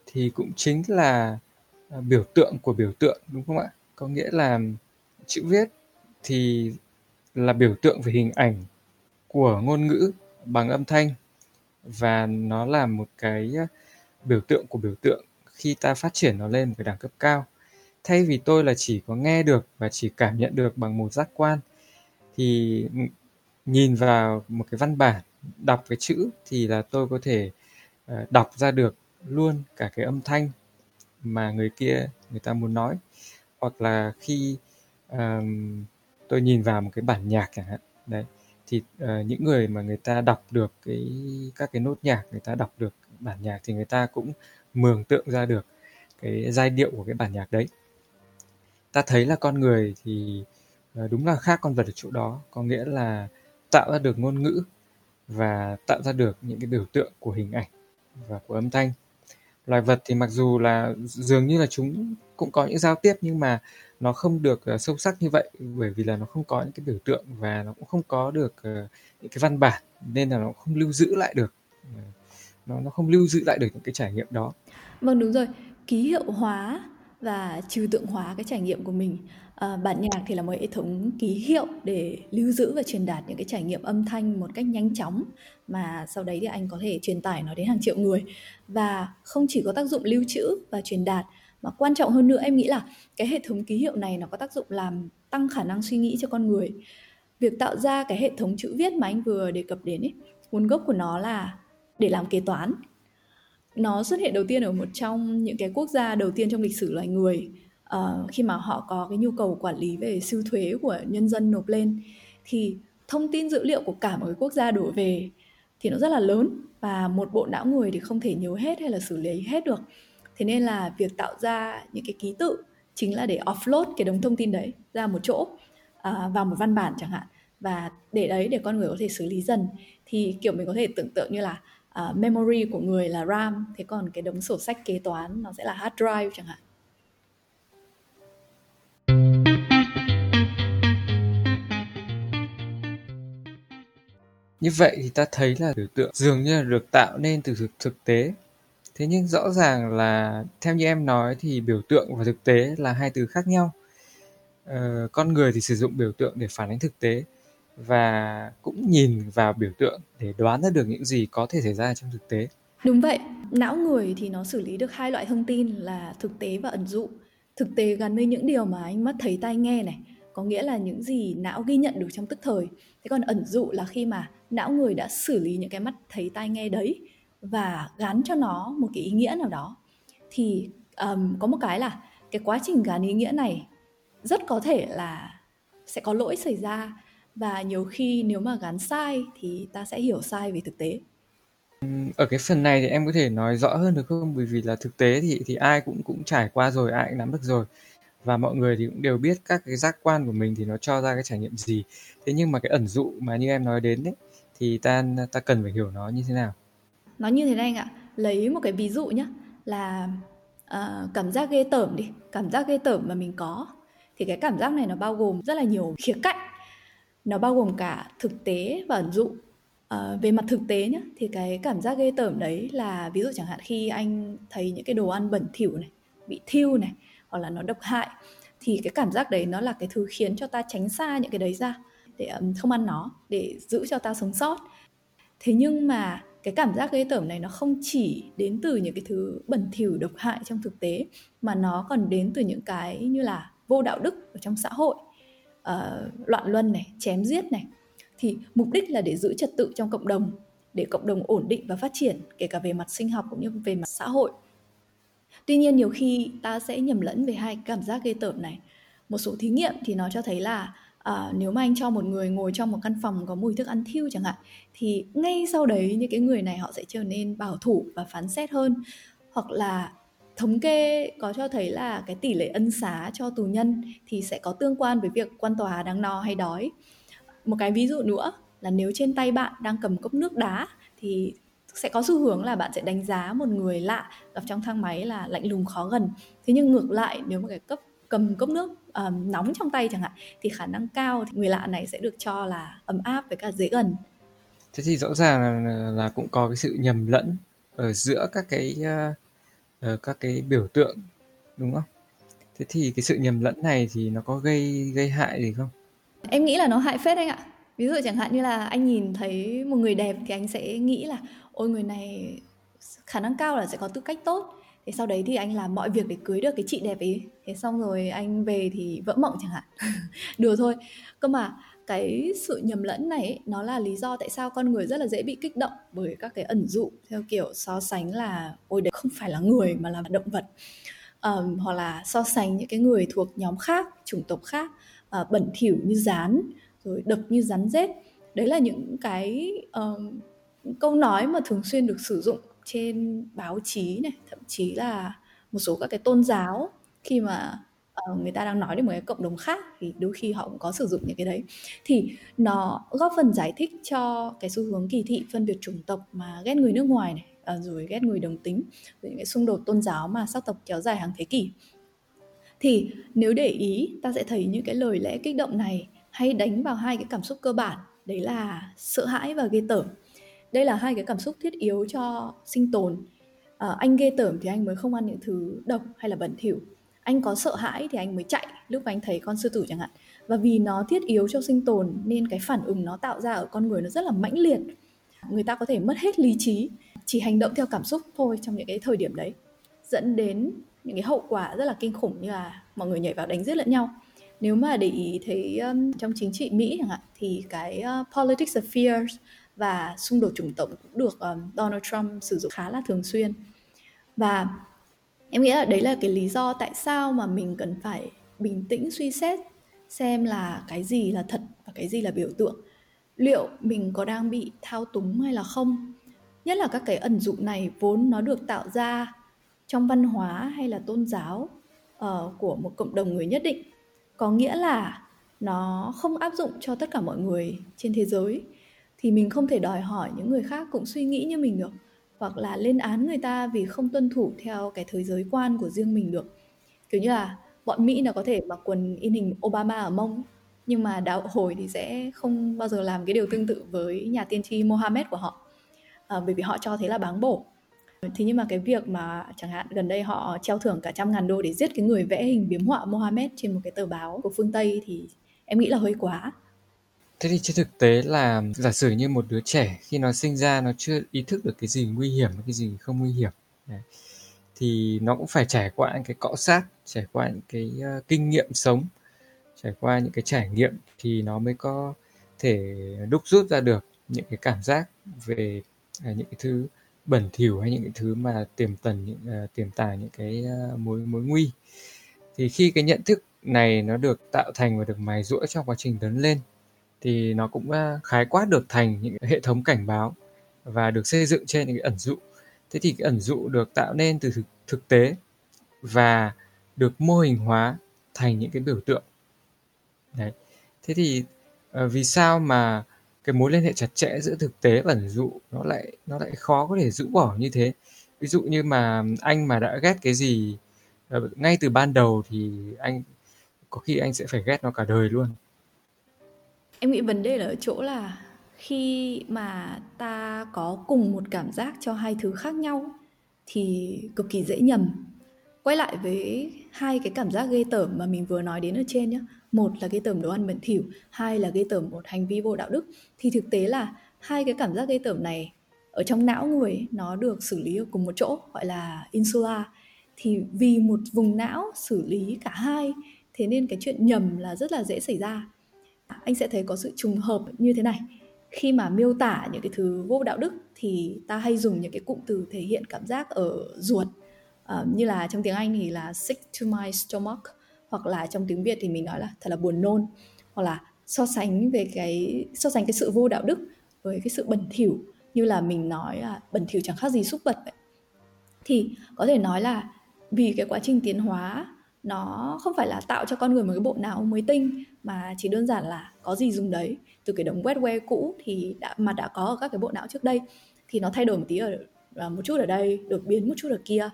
thì cũng chính là à, biểu tượng của biểu tượng đúng không ạ? Có nghĩa là chữ viết thì là biểu tượng về hình ảnh của ngôn ngữ bằng âm thanh và nó là một cái à, biểu tượng của biểu tượng khi ta phát triển nó lên một cái đẳng cấp cao. Thay vì tôi là chỉ có nghe được và chỉ cảm nhận được bằng một giác quan thì nhìn vào một cái văn bản đọc cái chữ thì là tôi có thể uh, Ờ, đọc ra được luôn cả cái âm thanh mà người kia người ta muốn nói. Hoặc là khi um, tôi nhìn vào một cái bản nhạc chẳng hạn đấy thì uh, những người mà người ta đọc được cái các cái nốt nhạc người ta đọc được bản nhạc thì người ta cũng mường tượng ra được cái giai điệu của cái bản nhạc đấy. Ta thấy là con người thì uh, đúng là khác con vật ở chỗ đó có nghĩa là tạo ra được ngôn ngữ và tạo ra được những cái biểu tượng của hình ảnh và của âm thanh. Loài vật thì mặc dù là dường như là chúng cũng có những giao tiếp nhưng mà nó không được uh, sâu sắc như vậy bởi vì là nó không có những cái biểu tượng và nó cũng không có được uh, những cái văn bản nên là nó không lưu giữ lại được. Ờ, nó nó không lưu giữ lại được những cái trải nghiệm đó. Vâng đúng rồi. Ký hiệu hóa và trừu tượng hóa cái trải nghiệm của mình. À, bản nhạc thì là một hệ thống ký hiệu để lưu giữ và truyền đạt những cái trải nghiệm âm thanh một cách nhanh chóng mà sau đấy thì anh có thể truyền tải nó đến hàng triệu người. Và không chỉ có tác dụng lưu trữ và truyền đạt mà quan trọng hơn nữa em nghĩ là cái hệ thống ký hiệu này nó có tác dụng làm tăng khả năng suy nghĩ cho con người. Việc tạo ra cái hệ thống chữ viết mà anh vừa đề cập đến ấy nguồn gốc của nó là để làm kế toán nó xuất hiện đầu tiên ở một trong những cái quốc gia đầu tiên trong lịch sử loài người uh, khi mà họ có cái nhu cầu quản lý về siêu thuế của nhân dân nộp lên. Thì thông tin dữ liệu của cả một cái quốc gia đổ về thì nó rất là lớn và một bộ não người thì không thể nhớ hết hay là xử lý hết được. Thế nên là việc tạo ra những cái ký tự chính là để offload cái đống thông tin đấy ra một chỗ uh, vào một văn bản chẳng hạn. Và để đấy để con người có thể xử lý dần. Thì kiểu mình có thể tưởng tượng như là uh, memory của người là RAM thế còn cái đống sổ sách kế toán nó sẽ là hard drive chẳng hạn. Như vậy thì ta thấy là biểu tượng dường như là được tạo nên từ thực, thực tế. Thế nhưng rõ ràng là theo như em nói thì biểu tượng và thực tế là hai từ khác nhau. Ờ, con người thì sử dụng biểu tượng để phản ánh thực tế và cũng nhìn vào biểu tượng để đoán ra được những gì có thể xảy ra trong thực tế. Đúng vậy, não người thì nó xử lý được hai loại thông tin là thực tế và ẩn dụ. Thực tế gắn với những điều mà anh mắt thấy tai nghe này, có nghĩa là những gì não ghi nhận được trong tức thời. Thế còn ẩn dụ là khi mà não người đã xử lý những cái mắt thấy tai nghe đấy và gắn cho nó một cái ý nghĩa nào đó. Thì um, có một cái là cái quá trình gắn ý nghĩa này rất có thể là sẽ có lỗi xảy ra và nhiều khi nếu mà gắn sai thì ta sẽ hiểu sai về thực tế. Ở cái phần này thì em có thể nói rõ hơn được không? Bởi vì là thực tế thì thì ai cũng cũng trải qua rồi ai cũng nắm được rồi. Và mọi người thì cũng đều biết các cái giác quan của mình thì nó cho ra cái trải nghiệm gì. Thế nhưng mà cái ẩn dụ mà như em nói đến đấy thì ta ta cần phải hiểu nó như thế nào? Nó như thế này anh ạ. Lấy một cái ví dụ nhé là uh, cảm giác ghê tởm đi. Cảm giác ghê tởm mà mình có. Thì cái cảm giác này nó bao gồm rất là nhiều khía cạnh nó bao gồm cả thực tế và ẩn dụ. À, về mặt thực tế nhé thì cái cảm giác ghê tởm đấy là ví dụ chẳng hạn khi anh thấy những cái đồ ăn bẩn thỉu này bị thiêu này hoặc là nó độc hại thì cái cảm giác đấy nó là cái thứ khiến cho ta tránh xa những cái đấy ra để không ăn nó để giữ cho ta sống sót. Thế nhưng mà cái cảm giác ghê tởm này nó không chỉ đến từ những cái thứ bẩn thỉu độc hại trong thực tế mà nó còn đến từ những cái như là vô đạo đức ở trong xã hội uh, loạn luân này chém giết này thì mục đích là để giữ trật tự trong cộng đồng để cộng đồng ổn định và phát triển kể cả về mặt sinh học cũng như về mặt xã hội. Tuy nhiên nhiều khi ta sẽ nhầm lẫn về hai cảm giác ghê tởm này. Một số thí nghiệm thì nó cho thấy là à, nếu mà anh cho một người ngồi trong một căn phòng có mùi thức ăn thiêu chẳng hạn thì ngay sau đấy những cái người này họ sẽ trở nên bảo thủ và phán xét hơn. Hoặc là thống kê có cho thấy là cái tỷ lệ ân xá cho tù nhân thì sẽ có tương quan với việc quan tòa đang no hay đói. Một cái ví dụ nữa là nếu trên tay bạn đang cầm cốc nước đá thì sẽ có xu hướng là bạn sẽ đánh giá một người lạ gặp trong thang máy là lạnh lùng khó gần. Thế nhưng ngược lại nếu mà cái cấp cầm cốc nước um, nóng trong tay chẳng hạn thì khả năng cao thì người lạ này sẽ được cho là ấm áp với cả dễ gần. Thế thì rõ ràng là, là cũng có cái sự nhầm lẫn ở giữa các cái uh, Ờ, các cái biểu tượng, đúng không? Thế thì cái sự nhầm lẫn này thì nó có gây gây hại gì không? Em nghĩ là nó hại phết anh ạ. Ví dụ chẳng hạn như là anh nhìn thấy một người đẹp thì anh sẽ nghĩ là, ôi, người này khả năng cao là sẽ có tư cách tốt. Thế sau đấy thì anh làm mọi việc để cưới được cái chị đẹp ấy. Thế xong rồi anh về thì vỡ mộng chẳng hạn. Đùa thôi. Cơ mà cái sự nhầm lẫn này ấy, nó là lý do tại sao con người rất là dễ bị kích động bởi các cái ẩn dụ theo kiểu so sánh là ôi đấy không phải là người mà là động vật. Um, hoặc là so sánh những cái người thuộc nhóm khác chủng tộc khác uh, bẩn thỉu như rán rồi độc như rắn rết. Đấy là những cái um, câu nói mà thường xuyên được sử dụng trên báo chí này thậm chí là một số các cái tôn giáo khi mà uh, người ta đang nói đến một cái cộng đồng khác thì đôi khi họ cũng có sử dụng những cái đấy. Thì nó góp phần giải thích cho cái xu hướng kỳ thị phân biệt chủng tộc mà ghét người nước ngoài này uh, rồi ghét người đồng tính rồi những cái xung đột tôn giáo mà sắc tộc kéo dài hàng thế kỷ. Thì nếu để ý ta sẽ thấy những cái lời lẽ kích động này hay đánh vào hai cái cảm xúc cơ bản đấy là sợ hãi và ghê tởm. Đây là hai cái cảm xúc thiết yếu cho sinh tồn. À, anh ghê tởm thì anh mới không ăn những thứ độc hay là bẩn thỉu anh có sợ hãi thì anh mới chạy lúc anh thấy con sư tử chẳng hạn. Và vì nó thiết yếu cho sinh tồn nên cái phản ứng nó tạo ra ở con người nó rất là mãnh liệt. Người ta có thể mất hết lý trí chỉ hành động theo cảm xúc thôi trong những cái thời điểm đấy dẫn đến những cái hậu quả rất là kinh khủng như là mọi người nhảy vào đánh giết lẫn nhau. Nếu mà để ý thấy um, trong chính trị Mỹ chẳng hạn thì cái uh, politics of fears và xung đột chủng tộc cũng được um, Donald Trump sử dụng khá là thường xuyên. Và em nghĩ là đấy là cái lý do tại sao mà mình cần phải bình tĩnh suy xét xem là cái gì là thật và cái gì là biểu tượng. Liệu mình có đang bị thao túng hay là không? Nhất là các cái ẩn dụ này vốn nó được tạo ra trong văn hóa hay là tôn giáo uh, của một cộng đồng người nhất định. Có nghĩa là nó không áp dụng cho tất cả mọi người trên thế giới. Thì mình không thể đòi hỏi những người khác cũng suy nghĩ như mình được hoặc là lên án người ta vì không tuân thủ theo cái thế giới quan của riêng mình được kiểu như là bọn mỹ là có thể mặc quần in hình obama ở mông nhưng mà đạo hồi thì sẽ không bao giờ làm cái điều tương tự với nhà tiên tri mohammed của họ à, bởi vì họ cho thế là báng bổ Thế nhưng mà cái việc mà chẳng hạn gần đây họ treo thưởng cả trăm ngàn đô để giết cái người vẽ hình biếm họa Mohammed trên một cái tờ báo của phương Tây thì em nghĩ là hơi quá. Thế thì trên thực tế là giả sử như một đứa trẻ khi nó sinh ra nó chưa ý thức được cái gì nguy hiểm cái gì không nguy hiểm Đấy. thì nó cũng phải trải qua những cái cọ sát, trải qua những cái uh, kinh nghiệm sống, trải qua những cái trải nghiệm thì nó mới có thể đúc rút ra được những cái cảm giác về uh, những cái thứ bẩn thỉu hay những cái thứ mà tiềm tần những uh, tiềm tàng những cái uh, mối mối nguy thì khi cái nhận thức này nó được tạo thành và được mài rũa trong quá trình lớn lên thì nó cũng khái quát được thành những hệ thống cảnh báo và được xây dựng trên những cái ẩn dụ. Thế thì cái ẩn dụ được tạo nên từ thực, thực tế và được mô hình hóa thành những cái biểu tượng. Đấy. Thế thì ờ, vì sao mà cái mối liên hệ chặt chẽ giữa thực tế và ẩn dụ nó lại nó lại khó có thể rũ bỏ như thế? Ví dụ như mà anh mà đã ghét cái gì ờ, ngay từ ban đầu thì anh có khi anh sẽ phải ghét nó cả đời luôn em nghĩ vấn đề là ở chỗ là khi mà ta có cùng một cảm giác cho hai thứ khác nhau thì cực kỳ dễ nhầm. Quay lại với hai cái cảm giác ghê tởm mà mình vừa nói đến ở trên nhé một là ghê tởm đồ ăn bẩn thỉu, hai là ghê tởm một hành vi vô đạo đức. Thì thực tế là hai cái cảm giác ghê tởm này ở trong não người nó được xử lý ở cùng một chỗ, gọi là insula. Thì vì một vùng não xử lý cả hai, thế nên cái chuyện nhầm là rất là dễ xảy ra anh sẽ thấy có sự trùng hợp như thế này. Khi mà miêu tả những cái thứ vô đạo đức thì ta hay dùng những cái cụm từ thể hiện cảm giác ở ruột. À, như là trong tiếng anh thì là sick to my stomach hoặc là trong tiếng việt thì mình nói là thật là buồn nôn hoặc là so sánh về cái so sánh cái sự vô đạo đức với cái sự bẩn thỉu như là mình nói là bẩn thỉu chẳng khác gì xúc vật vậy. Thì có thể nói là vì cái quá trình tiến hóa nó không phải là tạo cho con người một cái bộ não mới tinh, mà chỉ đơn giản là có gì dùng đấy. Từ cái đống wetware cũ thì đã, mà đã có ở các cái bộ não trước đây, thì nó thay đổi một tí ở à, một chút ở đây được biến một chút ở kia.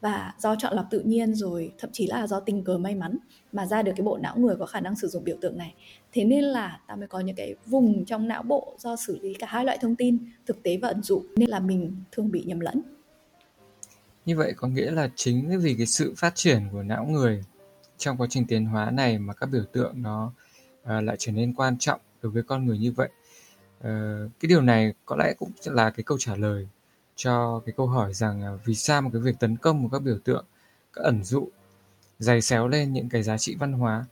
Và do chọn lọc tự nhiên rồi, thậm chí là do tình cờ may mắn mà ra được cái bộ não người có khả năng sử dụng biểu tượng này. Thế nên là ta mới có những cái vùng trong não bộ do xử lý cả hai loại thông tin, thực tế và ẩn dụ. Nên là mình thường bị nhầm lẫn như vậy có nghĩa là chính vì cái sự phát triển của não người trong quá trình tiến hóa này mà các biểu tượng nó uh, lại trở nên quan trọng đối với con người như vậy? Uh, cái điều này có lẽ cũng là cái câu trả lời cho cái câu hỏi rằng uh, vì sao một cái việc tấn công của các biểu tượng các ẩn dụ dày xéo lên những cái giá trị văn hóa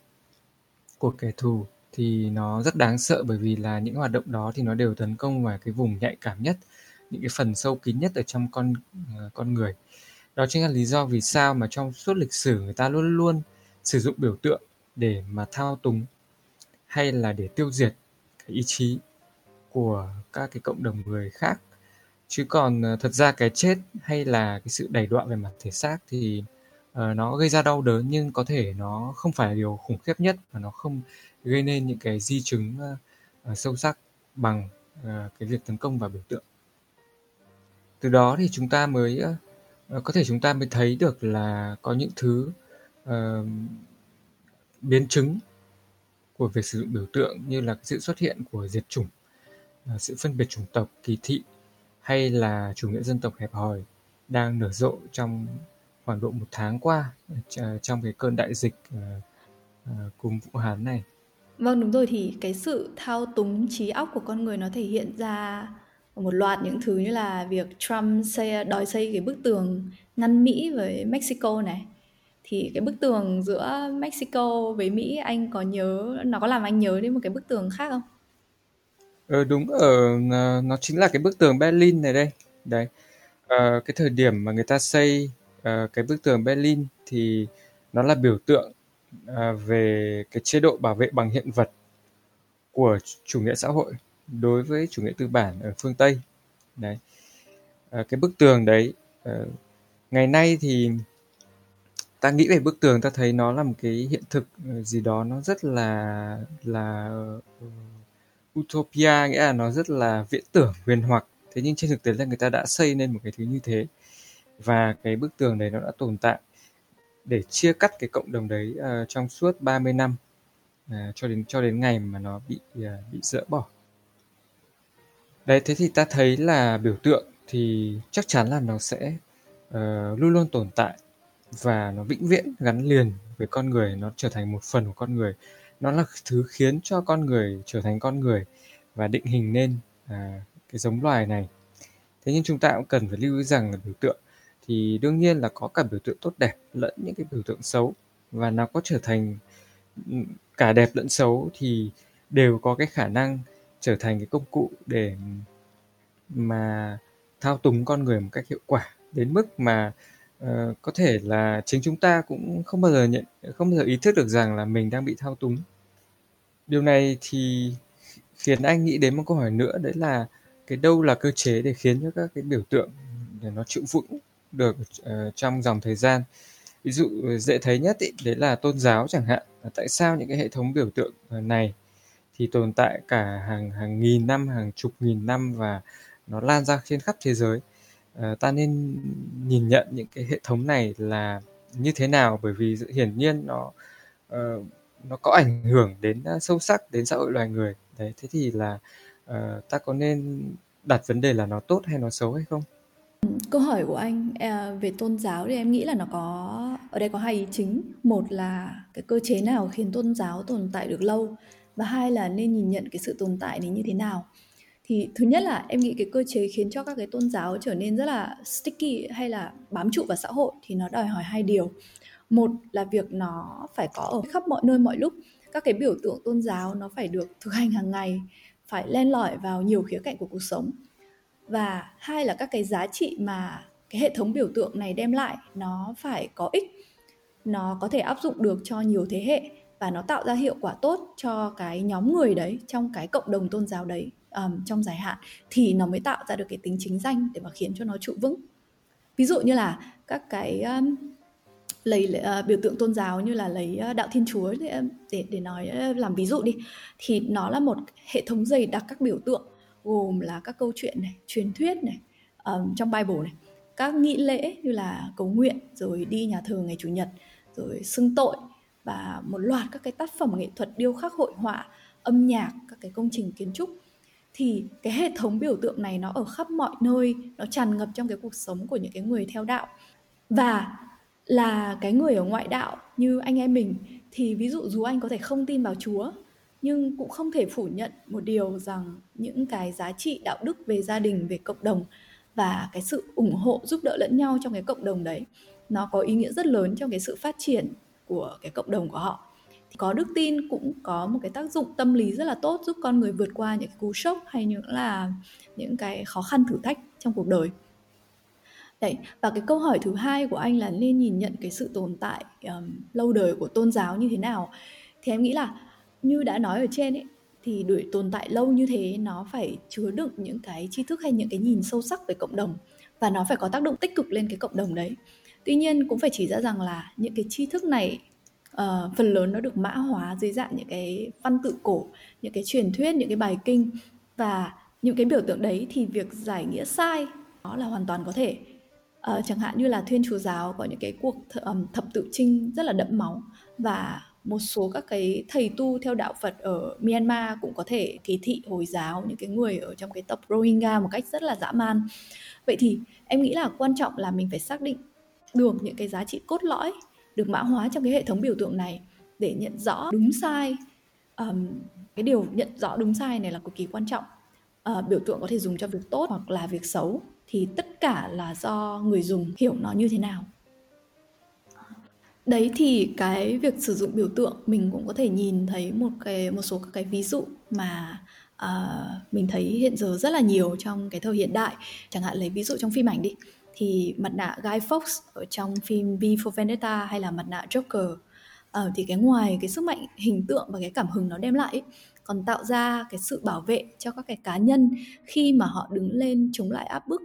của kẻ thù thì nó rất đáng sợ bởi vì là những hoạt động đó thì nó đều tấn công vào cái vùng nhạy cảm nhất những cái phần sâu kín nhất ở trong con uh, con người đó chính là lý do vì sao mà trong suốt lịch sử người ta luôn luôn sử dụng biểu tượng để mà thao túng hay là để tiêu diệt cái ý chí của các cái cộng đồng người khác. Chứ còn ờ, thật ra cái chết hay là cái sự đẩy đoạn về mặt thể xác thì uh, nó gây ra đau đớn nhưng có thể nó không phải là điều khủng khiếp nhất và nó không gây nên những cái di chứng uh, sâu sắc bằng uh, cái việc tấn công vào biểu tượng. Từ đó thì chúng ta mới uh, Ờ, có thể chúng ta mới thấy được là có những thứ uh, biến chứng của việc sử dụng biểu tượng như là sự xuất hiện của diệt chủng, uh, sự phân biệt chủng tộc, kỳ thị hay là chủ nghĩa dân tộc hẹp hòi đang nở rộ trong khoảng độ một tháng qua uh, trong cái cơn đại dịch uh, uh, cùng Vũ Hán này. Vâng đúng rồi thì cái sự thao túng trí óc của con người nó thể hiện ra một loạt những thứ như là việc Trump xây, đòi xây cái bức tường ngăn Mỹ với Mexico này. Thì cái bức tường giữa Mexico với Mỹ anh có nhớ nó có làm anh nhớ đến một cái bức tường khác không? Ừ, đúng ở ờ, nó chính là cái bức tường Berlin này đây. Đấy. À, cái thời điểm mà người ta xây uh, cái bức tường Berlin thì nó là biểu tượng uh, về cái chế độ bảo vệ bằng hiện vật của chủ nghĩa xã hội đối với chủ nghĩa tư bản ở phương Tây. Đấy. À, cái bức tường đấy à, ngày nay thì ta nghĩ về bức tường ta thấy nó là một cái hiện thực ờ, gì đó nó rất là là uh, utopia nghĩa là nó rất là viễn tưởng huyền hoặc thế nhưng trên thực tế là người ta đã xây nên một cái thứ như thế và cái bức tường đấy nó đã tồn tại để chia cắt cái cộng đồng đấy uh, trong suốt 30 năm uh, cho đến cho đến ngày mà nó bị uh, bị dỡ bỏ Đấy, thế thì ta thấy là biểu tượng thì chắc chắn là nó sẽ uh, luôn luôn tồn tại và nó vĩnh viễn gắn liền với con người, nó trở thành một phần của con người. Nó là thứ khiến cho con người trở thành con người và định hình nên uh, cái giống loài này. Thế nhưng chúng ta cũng cần phải lưu ý rằng là biểu tượng thì đương nhiên là có cả biểu tượng tốt đẹp lẫn những cái biểu tượng xấu và nó có trở thành ừ, cả đẹp lẫn xấu thì đều có cái khả năng trở thành cái công cụ để mà thao túng con người một cách hiệu quả đến mức mà uh, có thể là chính chúng ta cũng không bao giờ nhận không bao giờ ý thức được rằng là mình đang bị thao túng. Điều này thì khiến anh nghĩ đến một câu hỏi nữa đấy là cái đâu là cơ chế để khiến cho các cái biểu tượng để nó chịu vững được uh, trong dòng thời gian. Ví dụ ờ, dễ thấy nhất ý, đấy là tôn giáo chẳng hạn. Tại sao những cái hệ thống biểu tượng này thì tồn tại cả hàng hàng nghìn năm hàng chục nghìn năm và nó lan ra trên khắp thế giới. À, ta nên nhìn nhận những cái hệ thống này là như thế nào bởi vì hiển nhiên nó uh, nó có ảnh hưởng đến uh, sâu sắc đến xã hội loài người. Đấy thế thì là uh, ta có nên đặt vấn đề là nó tốt hay nó xấu hay không? Câu hỏi của anh về tôn giáo thì em nghĩ là nó có ở đây có hai ý chính. Một là cái cơ chế nào khiến tôn giáo tồn tại được lâu? Và hai là nên nhìn nhận cái sự tồn tại này như thế nào. Thì thứ nhất là em nghĩ cái cơ chế khiến cho các cái tôn giáo trở nên rất là sticky hay là bám trụ vào xã hội thì nó đòi hỏi hai điều. Một là việc nó phải có ở khắp mọi nơi, mọi lúc. Các cái biểu tượng tôn giáo nó phải được thực hành hàng ngày, phải len lỏi vào nhiều khía cạnh của cuộc sống. Và hai là các cái giá trị mà cái hệ thống biểu tượng này đem lại nó phải có ích. Nó có thể áp dụng được cho nhiều thế hệ và nó tạo ra hiệu quả tốt cho cái nhóm người đấy trong cái cộng đồng tôn giáo đấy um, trong dài hạn thì nó mới tạo ra được cái tính chính danh để mà khiến cho nó trụ vững. Ví dụ như là các cái um, lấy uh, biểu tượng tôn giáo như là lấy uh, đạo thiên chúa để để, để nói uh, làm ví dụ đi thì nó là một hệ thống dày đặc các biểu tượng gồm là các câu chuyện này truyền thuyết này um, trong bible này các nghi lễ như là cầu nguyện rồi đi nhà thờ ngày chủ nhật rồi xưng tội và một loạt các cái tác phẩm nghệ thuật điêu khắc hội họa, âm nhạc, các cái công trình kiến trúc, thì cái hệ thống biểu tượng này nó ở khắp mọi nơi, nó tràn ngập trong cái cuộc sống của những cái người theo đạo. Và là cái người ở ngoại đạo như anh em mình, thì ví dụ dù anh có thể không tin vào Chúa, nhưng cũng không thể phủ nhận một điều rằng những cái giá trị đạo đức về gia đình, về cộng đồng và cái sự ủng hộ, giúp đỡ lẫn nhau trong cái cộng đồng đấy, nó có ý nghĩa rất lớn trong cái sự phát triển của cái cộng đồng của họ. Thì có đức tin cũng có một cái tác dụng tâm lý rất là tốt giúp con người vượt qua những cái cú sốc hay những là những cái khó khăn thử thách trong cuộc đời. Đấy, và cái câu hỏi thứ hai của anh là nên nhìn nhận cái sự tồn tại um, lâu đời của tôn giáo như thế nào? Thì em nghĩ là như đã nói ở trên ấy thì để tồn tại lâu như thế nó phải chứa đựng những cái tri thức hay những cái nhìn sâu sắc về cộng đồng và nó phải có tác động tích cực lên cái cộng đồng đấy tuy nhiên cũng phải chỉ ra rằng là những cái tri thức này uh, phần lớn nó được mã hóa dưới dạng những cái văn tự cổ những cái truyền thuyết những cái bài kinh. Và những cái biểu tượng đấy thì việc giải nghĩa sai nó là hoàn toàn có thể. Uh, chẳng hạn như là thiên chúa giáo có những cái cuộc th- um, thập tự trinh rất là đẫm máu. Và một số các cái thầy tu theo đạo Phật ở Myanmar cũng có thể kỳ thị Hồi giáo những cái người ở trong cái tộc Rohingya một cách rất là dã man. Vậy thì em nghĩ là quan trọng là mình phải xác định được những cái giá trị cốt lõi được mã hóa trong cái hệ thống biểu tượng này để nhận rõ đúng sai. Um, cái điều nhận rõ đúng sai này là cực kỳ quan trọng. Uh, biểu tượng có thể dùng cho việc tốt hoặc là việc xấu thì tất cả là do người dùng hiểu nó như thế nào đấy thì cái việc sử dụng biểu tượng mình cũng có thể nhìn thấy một cái một số các cái ví dụ mà uh, mình thấy hiện giờ rất là nhiều trong cái thời hiện đại chẳng hạn lấy ví dụ trong phim ảnh đi thì mặt nạ Guy Fawkes ở trong phim V for Vendetta hay là mặt nạ Joker uh, thì cái ngoài cái sức mạnh hình tượng và cái cảm hứng nó đem lại ấy, còn tạo ra cái sự bảo vệ cho các cái cá nhân khi mà họ đứng lên chống lại áp bức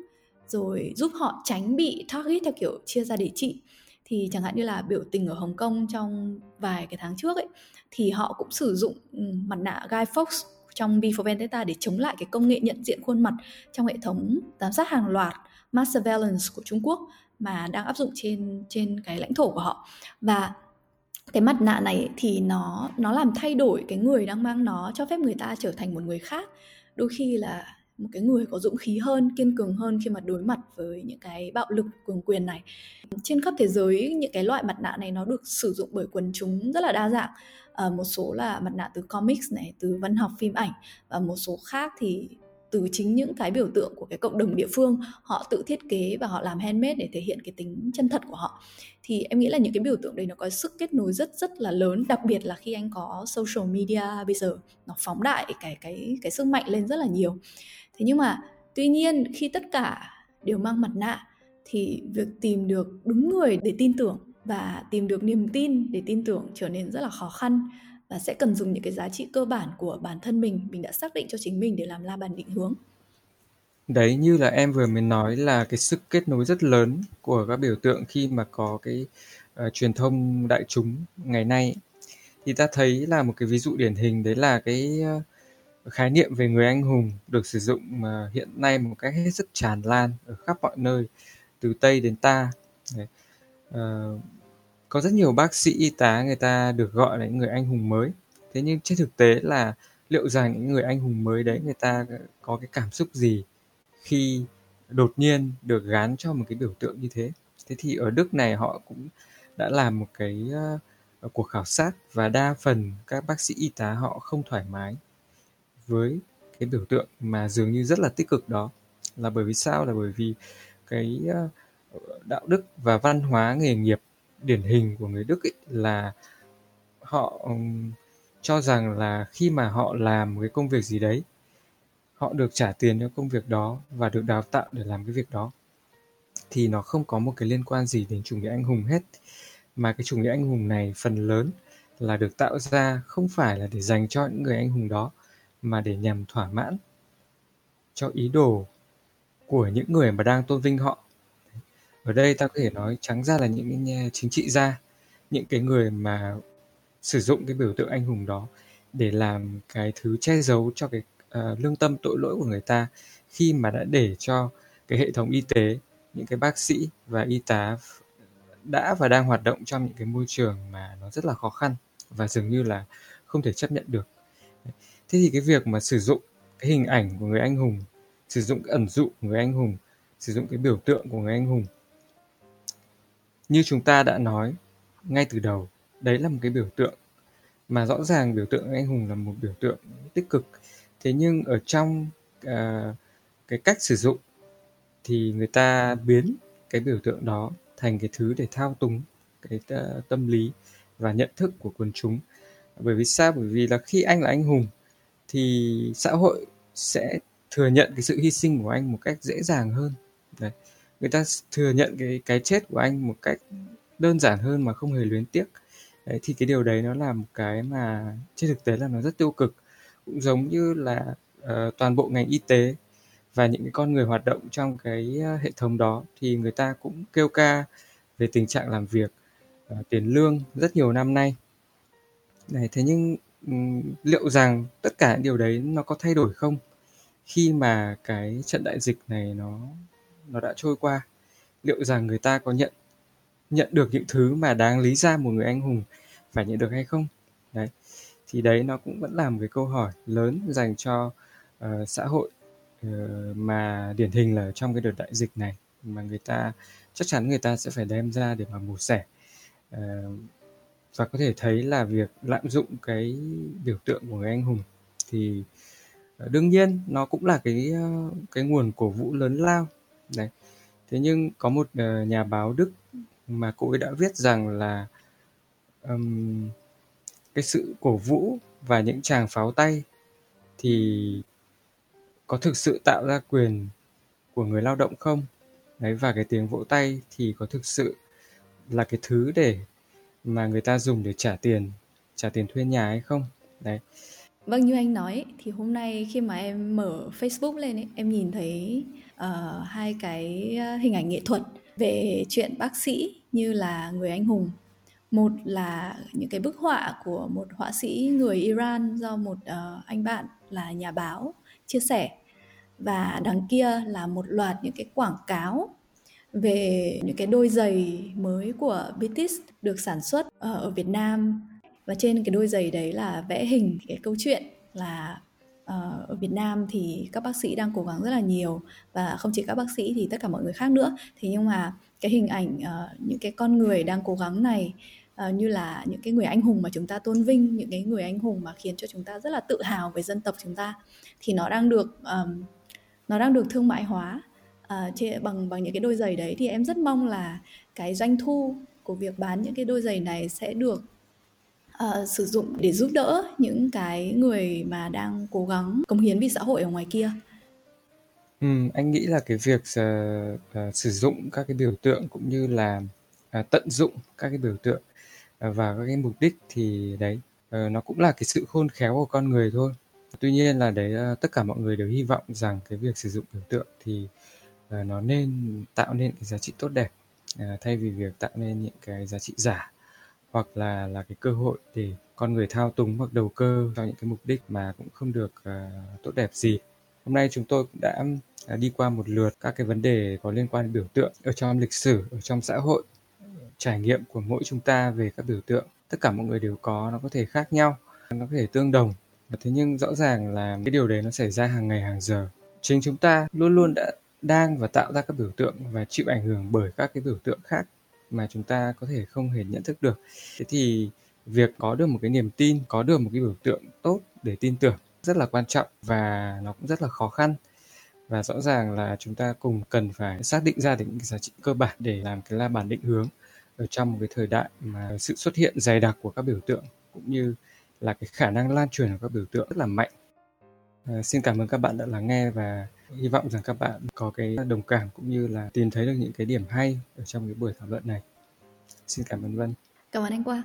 rồi giúp họ tránh bị target theo kiểu chia ra để trị. Thì chẳng hạn như là biểu tình ở Hồng Kông trong vài cái tháng trước ấy thì họ cũng sử dụng ừ, mặt nạ Guy Fawkes trong Before Vendetta để chống lại cái công nghệ nhận diện khuôn mặt trong hệ thống giám sát hàng loạt mass surveillance của Trung Quốc mà đang áp dụng trên trên cái lãnh thổ của họ. Và cái mặt nạ này thì nó nó làm thay đổi cái người đang mang nó cho phép người ta trở thành một người khác. Đôi khi là một cái người có dũng khí hơn kiên cường hơn khi mà đối mặt với những cái bạo lực cường quyền này. Trên khắp thế giới những cái loại mặt nạ này nó được sử dụng bởi quần chúng rất là đa dạng. À, một số là mặt nạ từ comics này từ văn học phim ảnh và một số khác thì từ chính những cái biểu tượng của cái cộng đồng địa phương, họ tự thiết kế và họ làm handmade để thể hiện cái tính chân thật của họ. Thì em nghĩ là những cái biểu tượng đấy nó có sức kết nối rất rất là lớn, đặc biệt là khi anh có social media bây giờ, nó phóng đại cái cái cái sức mạnh lên rất là nhiều. Thế nhưng mà tuy nhiên khi tất cả đều mang mặt nạ thì việc tìm được đúng người để tin tưởng và tìm được niềm tin để tin tưởng trở nên rất là khó khăn và sẽ cần dùng những cái giá trị cơ bản của bản thân mình mình đã xác định cho chính mình để làm la bàn định hướng. Đấy như là em vừa mới nói là cái sức kết nối rất lớn của các biểu tượng khi mà có cái uh, truyền thông đại chúng ngày nay. Thì ta thấy là một cái ví dụ điển hình đấy là cái uh, khái niệm về người anh hùng được sử dụng uh, hiện nay một cách hết sức tràn lan ở khắp mọi nơi từ tây đến ta. Đấy. Uh, có rất nhiều bác sĩ y tá người ta được gọi là những người anh hùng mới. Thế nhưng trên thực tế là liệu rằng những người anh hùng mới đấy người ta có cái cảm xúc gì khi đột nhiên được gán cho một cái biểu tượng như thế? Thế thì ở đức này họ cũng đã làm một cái uh, cuộc khảo sát và đa phần các bác sĩ y tá họ không thoải mái với cái biểu tượng mà dường như rất là tích cực đó. Là bởi vì sao? Là bởi vì cái uh, đạo đức và văn hóa nghề nghiệp điển hình của người Đức ấy là họ cho rằng là khi mà họ làm một cái công việc gì đấy, họ được trả tiền cho công việc đó và được đào tạo để làm cái việc đó, thì nó không có một cái liên quan gì đến chủ nghĩa anh hùng hết. Mà cái chủ nghĩa anh hùng này phần lớn là được tạo ra không phải là để dành cho những người anh hùng đó, mà để nhằm thỏa mãn cho ý đồ của những người mà đang tôn vinh họ ở đây ta có thể nói trắng ra là những cái chính trị gia những cái người mà sử dụng cái biểu tượng anh hùng đó để làm cái thứ che giấu cho cái uh, lương tâm tội lỗi của người ta khi mà đã để cho cái hệ thống y tế những cái bác sĩ và y tá đã và đang hoạt động trong những cái môi trường mà nó rất là khó khăn và dường như là không thể chấp nhận được. Thế thì cái việc mà sử dụng cái hình ảnh của người anh hùng sử dụng cái ẩn dụ của người anh hùng sử dụng cái biểu tượng của người anh hùng như chúng ta đã nói ngay từ đầu đấy là một cái biểu tượng. Mà rõ ràng biểu tượng anh hùng là một biểu tượng tích cực. Thế nhưng ở trong uh, cái cách sử dụng thì người ta biến cái biểu tượng đó thành cái thứ để thao túng cái uh, tâm lý và nhận thức của quần chúng. Bởi vì sao? Bởi vì là khi anh là anh hùng thì xã hội sẽ thừa nhận cái sự hy sinh của anh một cách dễ dàng hơn người ta thừa nhận cái cái chết của anh một cách đơn giản hơn mà không hề luyến tiếc. Đấy thì cái điều đấy nó là một cái mà trên thực tế là nó rất tiêu cực. Cũng giống như là uh, toàn bộ ngành y tế và những cái con người hoạt động trong cái ờ, hệ thống đó thì người ta cũng kêu ca về tình trạng làm việc uh, tiền lương rất nhiều năm nay. Này thế nhưng um, liệu rằng tất cả những điều đấy nó có thay đổi không khi mà cái trận đại dịch này nó nó đã trôi qua. Liệu rằng người ta có nhận nhận được những thứ mà đáng lý ra một người anh hùng phải nhận được hay không? Đấy thì đấy nó cũng vẫn là một cái câu hỏi lớn dành cho uh, xã hội uh, mà điển hình là trong cái đợt đại dịch này mà người ta chắc chắn người ta sẽ phải đem ra để mà mổ xẻ. Uh, và có thể thấy là việc lạm dụng cái biểu tượng của người anh hùng thì đương nhiên nó cũng là cái cái nguồn cổ vũ lớn lao đấy. Thế nhưng có một uh, nhà báo đức mà cô ấy đã viết rằng là um, cái sự cổ vũ và những tràng pháo tay thì có thực sự tạo ra quyền của người lao động không? Đấy và cái tiếng vỗ tay thì có thực sự là cái thứ để mà người ta dùng để trả tiền trả tiền thuê nhà hay không? Đấy. Vâng như anh nói thì hôm nay khi mà em mở Facebook lên ấy, em nhìn thấy uh, hai cái ờ, hình ảnh nghệ thuật về chuyện bác sĩ như là người anh hùng. Một là những cái bức họa của một họa sĩ người Iran do một uh, anh bạn là nhà báo chia sẻ. Và đằng kia là một loạt những cái quảng cáo về những cái đôi giày mới của Beatis được sản xuất ở Việt Nam. Và trên cái đôi giày đấy là vẽ hình cái câu chuyện là Ờ, ở Việt Nam thì các bác sĩ đang cố gắng rất là nhiều và không chỉ các bác sĩ thì tất cả mọi người khác nữa. Thì nhưng mà cái hình ảnh uh, những cái con người đang cố gắng này uh, như là những cái người anh hùng mà chúng ta tôn vinh những cái người anh hùng mà khiến cho chúng ta rất là tự hào về dân tộc chúng ta thì nó đang được um, nó đang được thương mại hóa uh, trên, bằng bằng những cái đôi giày đấy. Thì em rất mong là cái doanh thu của việc bán những cái đôi giày này sẽ được uh, sử dụng để giúp đỡ những cái người mà đang cố gắng cống hiến vì xã hội ở ngoài kia Ừ, anh nghĩ là cái việc uh, uh, sử dụng các cái biểu tượng cũng như là uh, tận dụng các cái biểu tượng uh, và các cái mục đích thì đấy uh, nó cũng là cái sự khôn khéo của con người thôi. Tuy nhiên là đấy uh, tất cả mọi người đều hy vọng rằng cái việc sử dụng biểu tượng thì uh, nó nên tạo nên cái giá trị tốt đẹp uh, thay vì việc tạo nên những cái giá trị giả hoặc là là cái cơ hội để con người thao túng hoặc đầu cơ cho những cái mục đích mà cũng không được uh, tốt đẹp gì. Hôm nay chúng tôi cũng đã uh, đi qua một lượt các cái vấn đề có liên quan đến biểu tượng ở trong lịch sử, ở trong xã hội, trải nghiệm của mỗi chúng ta về các biểu tượng. Tất cả mọi người đều có, nó có thể khác nhau, nó có thể tương đồng. Thế nhưng rõ ràng là cái điều đấy nó xảy ra hàng ngày hàng giờ. Chính chúng ta luôn luôn đã đang và tạo ra các biểu tượng và chịu ảnh hưởng bởi các cái biểu tượng khác mà chúng ta có thể không hề nhận thức được. Thế thì việc có được một cái niềm tin có được một cái biểu tượng tốt để tin tưởng rất là quan trọng và nó cũng rất là khó khăn. Và rõ ràng là chúng ta cùng cần phải xác định ra những cái giá trị cơ bản để làm cái la bàn định hướng ở trong một cái thời đại mà sự xuất hiện dày đặc của các biểu tượng cũng như là cái khả năng lan truyền của các biểu tượng rất là mạnh. À, xin cảm ơn các bạn đã lắng nghe và hy vọng rằng các bạn có cái đồng cảm cũng như là tìm thấy được những cái điểm hay ở trong cái buổi thảo luận này. Xin cảm ơn vân. Cảm ơn anh quang.